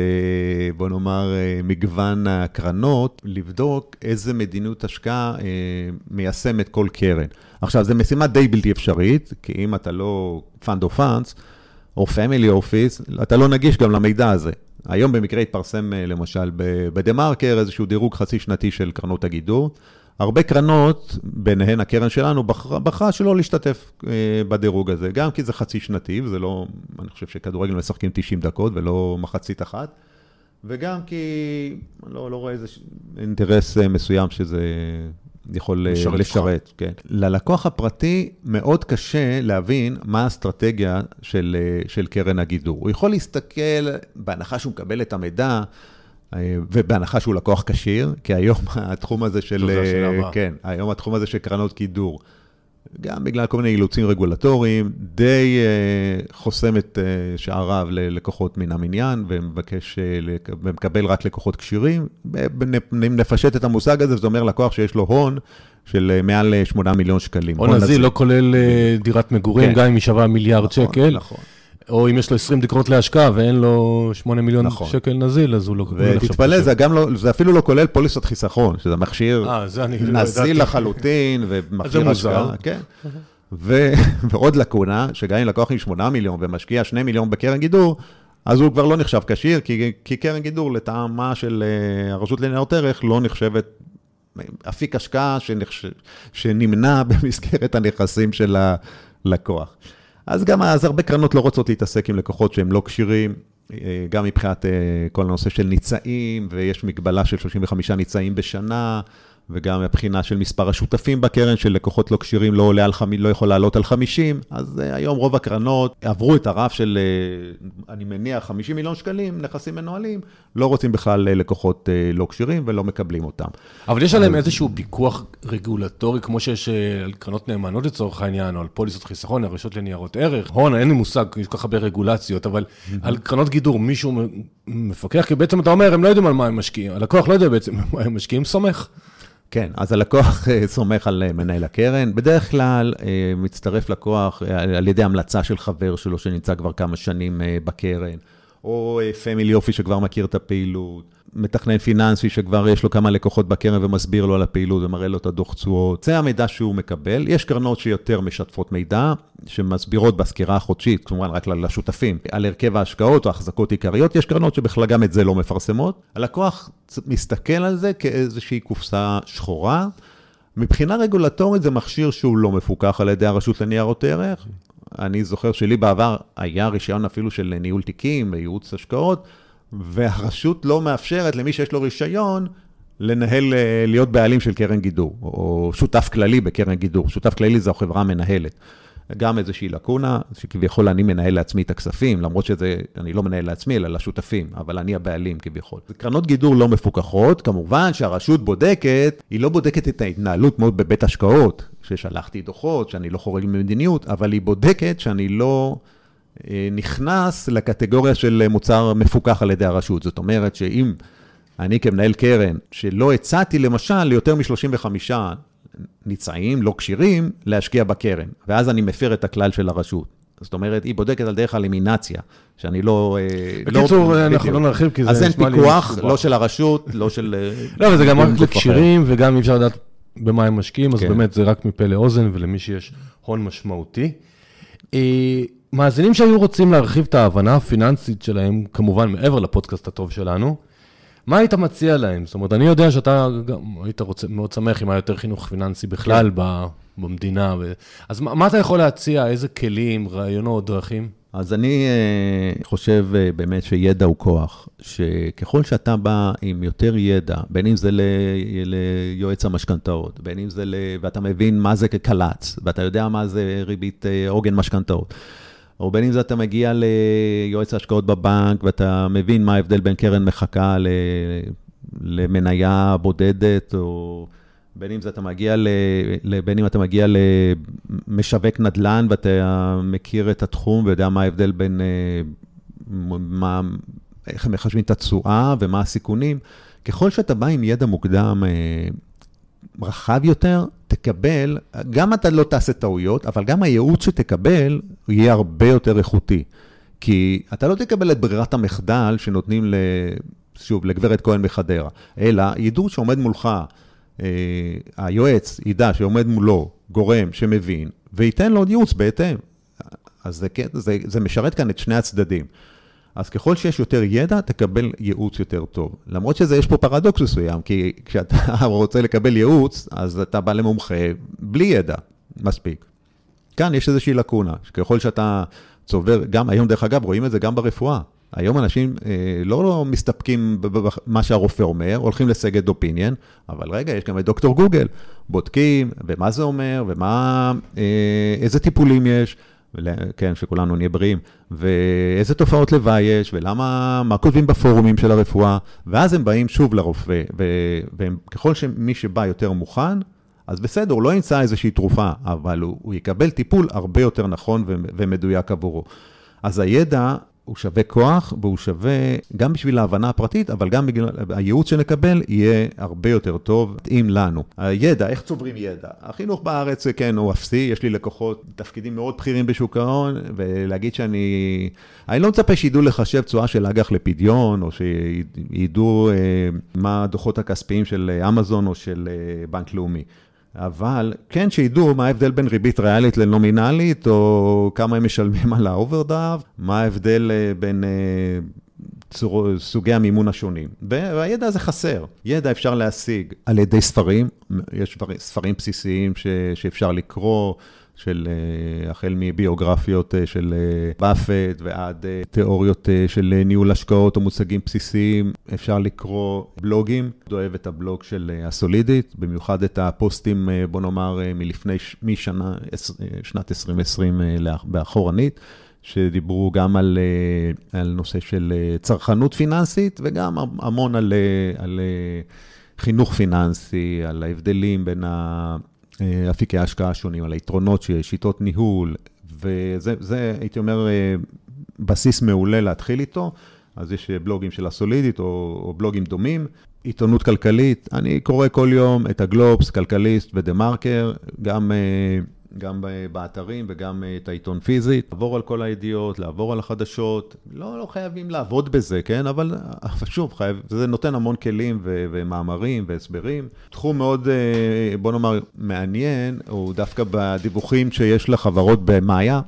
בוא נאמר, מגוון הקרנות, לבדוק איזה מדיניות השקעה מיישמת כל קרן. עכשיו, זו משימה די בלתי אפשרית, כי אם אתה לא Fund of Funds, או Family Office, אתה לא נגיש גם למידע הזה. היום במקרה התפרסם למשל בדה מרקר איזשהו דירוג חצי שנתי של קרנות הגידור. הרבה קרנות, ביניהן הקרן שלנו, בחרה, בחרה שלא להשתתף אה, בדירוג הזה, גם כי זה חצי שנתי, וזה לא, אני חושב שכדורגל משחקים 90 דקות ולא מחצית אחת, וגם כי אני לא, לא רואה איזה אינטרס אה, מסוים שזה יכול לשרת. לשרת כן. ללקוח הפרטי מאוד קשה להבין מה האסטרטגיה של, של קרן הגידור. הוא יכול להסתכל, בהנחה שהוא מקבל את המידע, ובהנחה שהוא לקוח כשיר, כי היום התחום הזה של... כן, היום התחום הזה של קרנות גידור, גם בגלל כל מיני אילוצים רגולטוריים, די uh, חוסם את uh, שעריו ללקוחות מן המניין, ומבקש, uh, ומקבל רק לקוחות כשירים. אם נפשט את המושג הזה, זה אומר לקוח שיש לו הון. של מעל 8 מיליון שקלים.
הון נזיל לא כולל דירת מגורים, כן. גם אם היא שווה מיליארד נכון, שקל. נכון. או אם יש לו 20 תקרות להשקעה ואין לו 8 מיליון נכון. שקל נזיל, אז הוא לא...
ותתפלא, זה, לא, זה אפילו לא כולל פוליסת חיסכון, שזה מכשיר 아, אה, זה לא נזיל לא לחלוטין, ומכשיר השקעה. כן. ו, ועוד לקונה, שגם אם לקוח עם 8 מיליון ומשקיע 2 מיליון בקרן גידור, אז הוא כבר לא נחשב כשיר, כי, כי קרן גידור, לטעמה של uh, הרשות לניירות ערך, לא נחשבת אפיק השקעה שנחש... שנמנע במסגרת הנכסים של הלקוח. אז גם אז הרבה קרנות לא רוצות להתעסק עם לקוחות שהם לא כשירים, אה, גם מבחינת אה, כל הנושא של ניצאים, ויש מגבלה של 35 ניצאים בשנה, וגם מבחינה של מספר השותפים בקרן, של לקוחות לא כשירים לא, עולה על. לא יכול לעלות על 50, אז uh, היום רוב הקרנות עברו את הרף של, uh, אני מניח, 50 מיליון שקלים, נכסים מנוהלים, לא רוצים בכלל uh, לקוחות לא כשירים ולא מקבלים אותם.
אבל יש עליהם איזשהו פיקוח רגולטורי, כמו שיש על קרנות נאמנות לצורך העניין, או על פוליסות חיסכון, הרשות לניירות ערך. הון, אין לי מושג, יש כל כך הרבה רגולציות, אבל על קרנות גידור, מישהו מפקח, כי בעצם אתה אומר, הם לא יודעים על מה הם משקיעים, הלקוח לא יודע בעצם מה הם משקיעים, סומך.
כן, אז הלקוח אה, סומך על אה, מנהל הקרן. בדרך כלל אה, מצטרף לקוח על ידי המלצה של חבר שלו שנמצא כבר כמה שנים בקרן, או פמילי אופי שכבר מכיר את הפעילות. מתכנן פיננסי שכבר יש לו כמה לקוחות בקרן ומסביר לו על הפעילות ומראה לו את הדוח תשואות. זה המידע שהוא מקבל. יש קרנות שיותר משתפות מידע, שמסבירות בסקירה החודשית, כמובן רק לשותפים, על הרכב ההשקעות או החזקות עיקריות. יש קרנות שבכלל גם את זה לא מפרסמות. הלקוח מסתכל על זה כאיזושהי קופסה שחורה. מבחינה רגולטורית זה מכשיר שהוא לא מפוקח על ידי הרשות לניירות ערך. אני זוכר שלי בעבר היה רישיון אפילו של ניהול תיקים וייעוץ השקעות. והרשות לא מאפשרת למי שיש לו רישיון לנהל, אה, להיות בעלים של קרן גידור, או שותף כללי בקרן גידור. שותף כללי זו החברה המנהלת. גם איזושהי לקונה, שכביכול אני מנהל לעצמי את הכספים, למרות שזה, אני לא מנהל לעצמי, אלא לשותפים, אבל אני הבעלים כביכול. קרנות גידור לא מפוקחות, כמובן שהרשות בודקת, היא לא בודקת את ההתנהלות מאוד בבית השקעות, ששלחתי דוחות, שאני לא חורג ממדיניות, אבל היא בודקת שאני לא אה, נכנס לקטגוריה של מוצר מפוקח על ידי הרשות. זאת אומרת שאם אני כמנהל קרן, שלא הצעתי למשל ליותר מ-35 ניצאים, לא כשירים, להשקיע בקרן, ואז אני מפר את הכלל של הרשות. זאת אומרת, היא בודקת על דרך האלימינציה, שאני לא...
אה, לא- בקיצור, לא, אנחנו לא נרחיב, כי
זה נשמע לי... אז אין פיקוח, לא של הרשות, לא של...
אה, לא, אבל זה גם רק לכשירים, וגם אי אפשר לדעת במה הם משקיעים, אז כן. באמת זה רק מפה לאוזן, ולמי שיש הון משמעותי. מאזינים שהיו רוצים להרחיב את ההבנה הפיננסית שלהם, כמובן מעבר לפודקאסט הטוב שלנו, מה היית מציע להם? זאת אומרת, אני יודע שאתה גם היית רוצה, מאוד שמח אם היה יותר חינוך פיננסי בכלל כן. במדינה. ו... אז מה, מה אתה יכול להציע? איזה כלים, רעיונות, דרכים?
אז אני uh, חושב uh, באמת שידע הוא כוח, שככל שאתה בא עם יותר ידע, בין אם זה ל, ליועץ המשכנתאות, בין אם זה ל... ואתה מבין מה זה כקל"צ, ואתה יודע מה זה ריבית uh, עוגן משכנתאות. או בין אם זה אתה מגיע ליועץ ההשקעות בבנק, ואתה מבין מה ההבדל בין קרן מחכה למניה בודדת, או בין אם אתה מגיע ל... בין אם אתה מגיע למשווק נדל"ן, ואתה מכיר את התחום ויודע מה ההבדל בין... אה, מה, איך הם מחשבים את התשואה ומה הסיכונים. ככל שאתה בא עם ידע מוקדם אה, רחב יותר, תקבל, גם אתה לא תעשה טעויות, אבל גם הייעוץ שתקבל יהיה הרבה יותר איכותי. כי אתה לא תקבל את ברירת המחדל שנותנים, שוב, לגברת כהן בחדרה, אלא ידעו שעומד מולך, אה, היועץ ידע שעומד מולו גורם שמבין, וייתן לו ייעוץ בהתאם. אז זה, כן, זה, זה משרת כאן את שני הצדדים. אז ככל שיש יותר ידע, תקבל ייעוץ יותר טוב. למרות שזה, יש פה פרדוקס מסוים, כי כשאתה רוצה לקבל ייעוץ, אז אתה בא למומחה בלי ידע מספיק. כאן יש איזושהי לקונה, שככל שאתה צובר, גם היום דרך אגב, רואים את זה גם ברפואה. היום אנשים אה, לא, לא מסתפקים במה שהרופא אומר, הולכים לסגד אופיניאן, אבל רגע, יש גם את דוקטור גוגל, בודקים, ומה זה אומר, ומה, אה, איזה טיפולים יש, כן, שכולנו נהיה בריאים, ואיזה תופעות לוואי יש, ולמה, מה כותבים בפורומים של הרפואה, ואז הם באים שוב לרופא, וככל שמי שבא יותר מוכן, אז בסדר, הוא לא ימצא איזושהי תרופה, אבל הוא, הוא יקבל טיפול הרבה יותר נכון ומדויק עבורו. אז הידע הוא שווה כוח, והוא שווה גם בשביל ההבנה הפרטית, אבל גם בגלל הייעוץ שנקבל יהיה הרבה יותר טוב, מתאים לנו. הידע, איך צוברים ידע? החינוך בארץ, כן, הוא אפסי, יש לי לקוחות, תפקידים מאוד בכירים בשוק ההון, ולהגיד שאני... אני לא מצפה שידעו לחשב תשואה של אג"ח לפדיון, או שידעו אה, מה הדוחות הכספיים של אמזון או של אה, בנק לאומי. אבל כן שידעו מה ההבדל בין ריבית ריאלית לנומינלית, או כמה הם משלמים על האוברדראפט, מה ההבדל אה, בין אה, צור, סוגי המימון השונים. והידע הזה חסר. ידע אפשר להשיג על ידי ספרים, יש ספרים בסיסיים ש, שאפשר לקרוא. של אה, החל מביוגרפיות אה, של אה, באפט ועד תיאוריות של ניהול השקעות או מושגים בסיסיים. אפשר לקרוא בלוגים, אני אוהב את הבלוג של הסולידית, במיוחד את הפוסטים, בוא נאמר, מלפני, משנה, שנת 2020 באחורנית. שדיברו גם על, על נושא של צרכנות פיננסית וגם המון על, על חינוך פיננסי, על ההבדלים בין ה... אה, אפיקי ההשקעה השונים, על היתרונות שיש, שיטות ניהול, וזה, זה, הייתי אומר, אה, בסיס מעולה להתחיל איתו. אז יש אה, בלוגים של הסולידית או, או בלוגים דומים. עיתונות כלכלית, אני קורא כל יום את הגלובס, כלכליסט ודה מרקר, גם גם באתרים וגם את העיתון פיזית, לעבור על כל הידיעות, לעבור על החדשות, לא, לא חייבים לעבוד בזה, כן? אבל שוב, חייב, זה נותן המון כלים ו- ומאמרים והסברים. תחום מאוד, אה, בוא נאמר, מעניין, הוא דווקא בדיווחים שיש לחברות במאיה.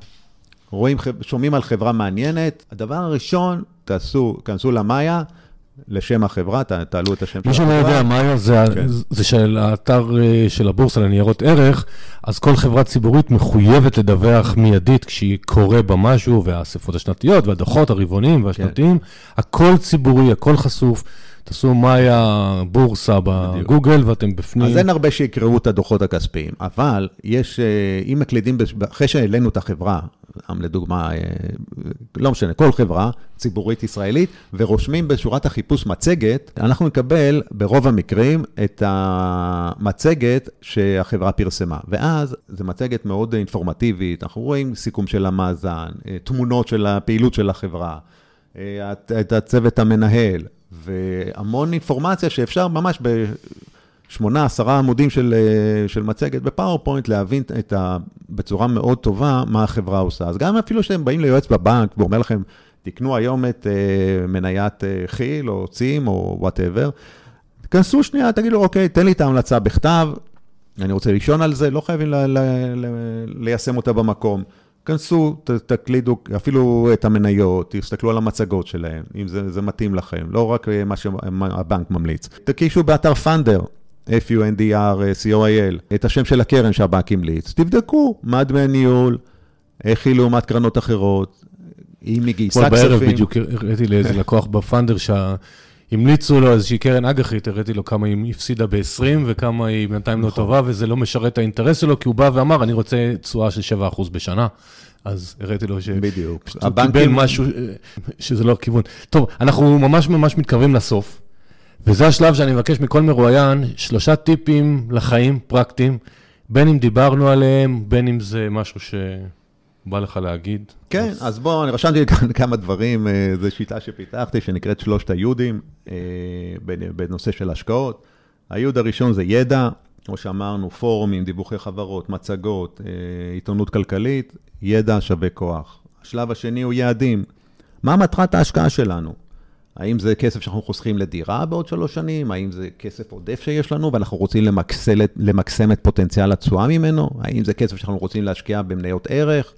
רואים, שומעים על חברה מעניינת, הדבר הראשון, תעשו, כנסו למאיה, לשם החברה, תעלו את השם
של החברה. מי שלא יודע, מאיה זה, כן. זה של האתר אה, של הבורסה לניירות ערך, אז כל חברה ציבורית מחויבת לדווח מיידית כשהיא קורא בה משהו, והאספות השנתיות והדוחות הרבעוניים והשנתיים, כן. הכל ציבורי, הכל חשוף. תעשו מאיה בורסה בגוגל ואתם בפנים.
אז אין הרבה שיקראו את הדוחות הכספיים, אבל יש, אה, אם מקלידים, אחרי שהעלינו את החברה, סתם לדוגמה, אה, לא משנה, כל חברה ציבורית ישראלית, ורושמים בשורת החיפוש מצגת, אנחנו נקבל ברוב המקרים את המצגת שהחברה פרסמה. ואז זו מצגת מאוד אינפורמטיבית, אנחנו רואים סיכום של המאזן, אה, תמונות של הפעילות של החברה, את הצוות המנהל, והמון אינפורמציה שאפשר ממש בשמונה, עשרה עמודים של, אה, של מצגת ב PowerPoint להבין את ה, בצורה מאוד טובה מה החברה עושה. אז גם אפילו שאתם באים ליועץ בבנק ואומר לכם, תקנו היום את אה, מניית אה, כי"ל או צים או whatever, תכנסו שנייה, תגידו, אוקיי, תן לי את ההמלצה בכתב, אני רוצה לישון על זה, לא חייבים ל- ל- ל- ליישם אותה במקום. כנסו, ת, תקלידו אפילו את המניות, תסתכלו על המצגות שלהם, אם זה, זה מתאים לכם, לא רק מה שהבנק ממליץ. תקישו באתר פאנדר, F-U-N-D-R, C-O-I-L, את השם של הקרן שהבנק המליץ, תבדקו מה דמי הניהול, איך היא לעומת קרנות אחרות, אם היא גייסה כספים.
בערב בדיוק הראיתי לאיזה לקוח בפאנדר שה... המליצו לו איזושהי קרן אג"חית, הראיתי לו כמה היא הפסידה ב-20 וכמה היא בינתיים לא נכון. טובה, וזה לא משרת את האינטרס שלו, כי הוא בא ואמר, אני רוצה תשואה של 7% בשנה. אז הראיתי לו ש...
בדיוק.
הבנקים... קיבל משהו אה, שזה לא הכיוון. טוב, אנחנו ממש ממש מתקרבים לסוף, וזה השלב שאני מבקש מכל מרואיין, שלושה טיפים לחיים פרקטיים, בין אם דיברנו עליהם, בין אם זה משהו ש... בא לך להגיד?
כן, אז, אז בוא, אני רשמתי כאן כמה דברים, אה, זו שיטה שפיתחתי, שנקראת שלושת היהודים, אה, בנושא של השקעות. היוד הראשון זה ידע, כמו שאמרנו, פורומים, דיווחי חברות, מצגות, אה, עיתונות כלכלית, ידע שווה כוח. השלב השני הוא יעדים. מה מטרת ההשקעה שלנו? האם זה כסף שאנחנו חוסכים לדירה בעוד שלוש שנים? האם זה כסף עודף שיש לנו ואנחנו רוצים למקסם את פוטנציאל התשואה ממנו? האם זה כסף שאנחנו רוצים להשקיע במניות ערך?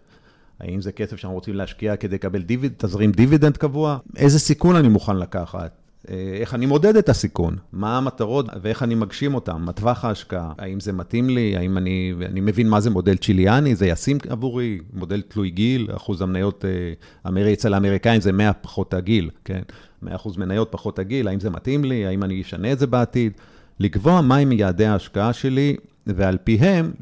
האם זה כסף שאנחנו רוצים להשקיע כדי לקבל דיביד, תזרים דיבידנד קבוע? איזה סיכון אני מוכן לקחת? אה, איך אני מודד את הסיכון, מה המטרות ואיך אני מגשים אותן, מה טווח ההשקעה, האם זה מתאים לי, האם אני, אני מבין מה זה מודל צ'יליאני, זה ישים עבורי, מודל תלוי גיל, אחוז המניות אמרי, אצל האמריקאים זה 100 פחות הגיל, כן? 100 אחוז מניות פחות הגיל, האם זה מתאים לי, האם אני אשנה את זה בעתיד, לקבוע מהם יעדי ההשקעה שלי, ועל פיהם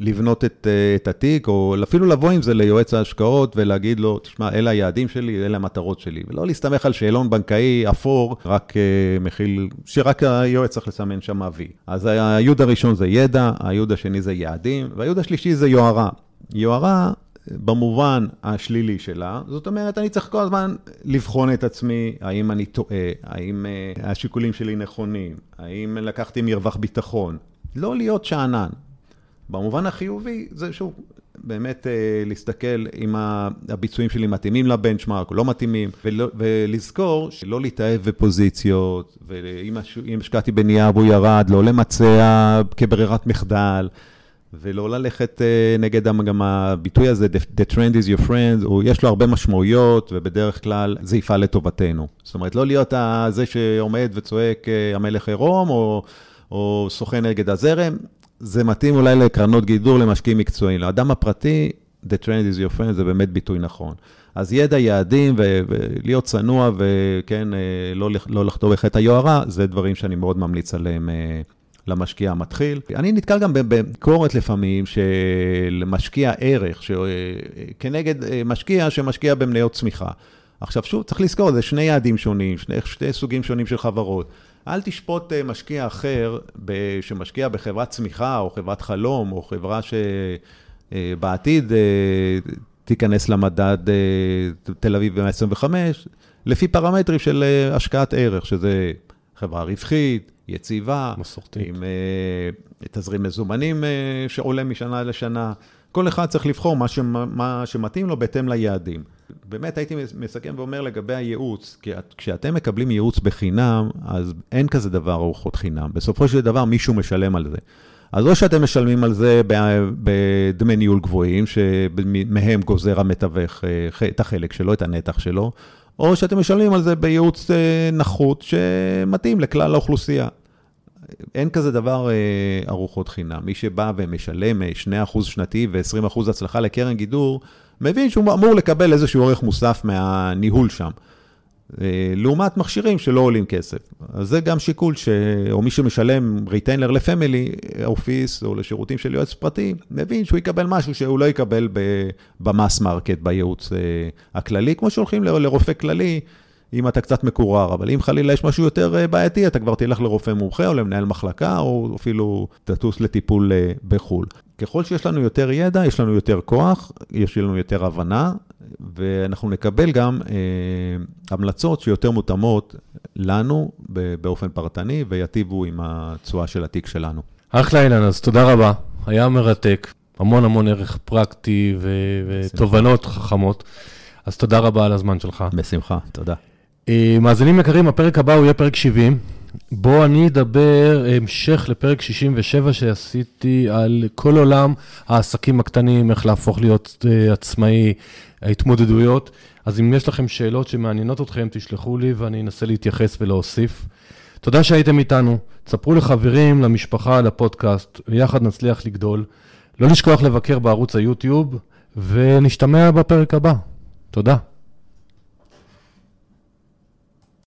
לבנות את, אה, את התיק, או אפילו לבוא עם זה ליועץ ההשקעות ולהגיד לו, תשמע, אלה היעדים שלי, אלה המטרות שלי. ולא להסתמך על שאלון בנקאי אפור, רק uh, מכיל, שרק היועץ צריך לסמן שם וי. אז היוד הראשון זה ידע, היוד השני זה יעדים, והיוד השלישי זה יוהרה. יוהרה, במובן השלילי שלה, זאת אומרת, אני צריך כל הזמן לבחון את עצמי, האם אני טועה, האם uh, השיקולים שלי נכונים, האם לקחתי מרווח ביטחון. לא להיות שאנן. במובן החיובי, זה שוב, באמת אה, להסתכל אם הביצועים שלי מתאימים לבנצ'מארק או לא מתאימים, ולא, ולזכור שלא להתאהב בפוזיציות, ואם השקעתי בנייר והוא ירד, לא למצע כברירת מחדל. ולא ללכת uh, נגד גם הביטוי הזה, the, the trend is your friend, הוא, יש לו הרבה משמעויות, ובדרך כלל זה יפעל לטובתנו. זאת אומרת, לא להיות זה שעומד וצועק uh, המלך עירום, או, או שוחה נגד הזרם, זה מתאים אולי לקרנות גידור למשקיעים מקצועיים. לאדם הפרטי, the trend is your friend, זה באמת ביטוי נכון. אז ידע, יעדים ולהיות צנוע וכן, אה, לא, לא לחטוא בחטא היוהרה, זה דברים שאני מאוד ממליץ עליהם אה, למשקיע המתחיל. אני נתקל גם בביקורת לפעמים של משקיע ערך, ש- כנגד אה, משקיע שמשקיע במניות צמיחה. עכשיו שוב, צריך לזכור, זה שני יעדים שונים, שני, שני סוגים שונים של חברות. אל תשפוט אה, משקיע אחר שמשקיע בחברת צמיחה או חברת חלום או חברה שבעתיד אה, אה, תיכנס למדד תל אביב ב-125, לפי פרמטרים של השקעת ערך, שזה חברה רווחית, יציבה,
מסורתית,
עם תזרים מזומנים שעולה משנה לשנה. כל אחד צריך לבחור מה, שמה, מה שמתאים לו בהתאם ליעדים. באמת הייתי מסכם ואומר לגבי הייעוץ, כי כשאתם מקבלים ייעוץ בחינם, אז אין כזה דבר ארוחות חינם. בסופו של דבר מישהו משלם על זה. אז או שאתם משלמים על זה בדמי ניהול גבוהים, שמהם גוזר המתווך אה, את החלק שלו, את הנתח שלו, או שאתם משלמים על זה בייעוץ אה, נחות שמתאים לכלל האוכלוסייה. אין כזה דבר אה, ארוחות חינם. מי שבא ומשלם 2% שנתי ו-20% הצלחה לקרן גידור, מבין שהוא אמור לקבל איזשהו ערך מוסף מהניהול שם. אה, לעומת מכשירים שלא עולים כסף. אז זה גם שיקול ש... או מי שמשלם ריטיינר ל family office או לשירותים של יועץ פרטי, מבין שהוא יקבל משהו שהוא לא יקבל ב mass market, בייעוץ אה, הכללי, כמו שהולכים לרופא כללי. אם אתה קצת מקורר, אבל אם חלילה יש משהו יותר אה, בעייתי, אתה כבר תלך לרופא מומחה או למנהל מחלקה, או אפילו תטוס לטיפול בחו"ל. ככל שיש לנו יותר ידע, יש לנו יותר כוח, יש לנו יותר הבנה, ואנחנו נקבל גם אה, המלצות שיותר מותאמות לנו באופן פרטני, ויטיבו עם התשואה של התיק שלנו.
אחלה אילן, אז תודה רבה, היה מרתק, המון המון ערך פרקטי ו- ותובנות חכמות. אז תודה רבה על הזמן שלך.
בשמחה, תודה.
אה, מאזינים יקרים, הפרק הבא הוא יהיה פרק 70. בו אני אדבר המשך לפרק 67 שעשיתי על כל עולם העסקים הקטנים, איך להפוך להיות uh, עצמאי, ההתמודדויות. אז אם יש לכם שאלות שמעניינות אתכם, תשלחו לי ואני אנסה להתייחס ולהוסיף. תודה שהייתם איתנו, תספרו לחברים, למשפחה, לפודקאסט, ויחד נצליח לגדול. לא לשכוח לבקר בערוץ היוטיוב, ונשתמע בפרק הבא. תודה.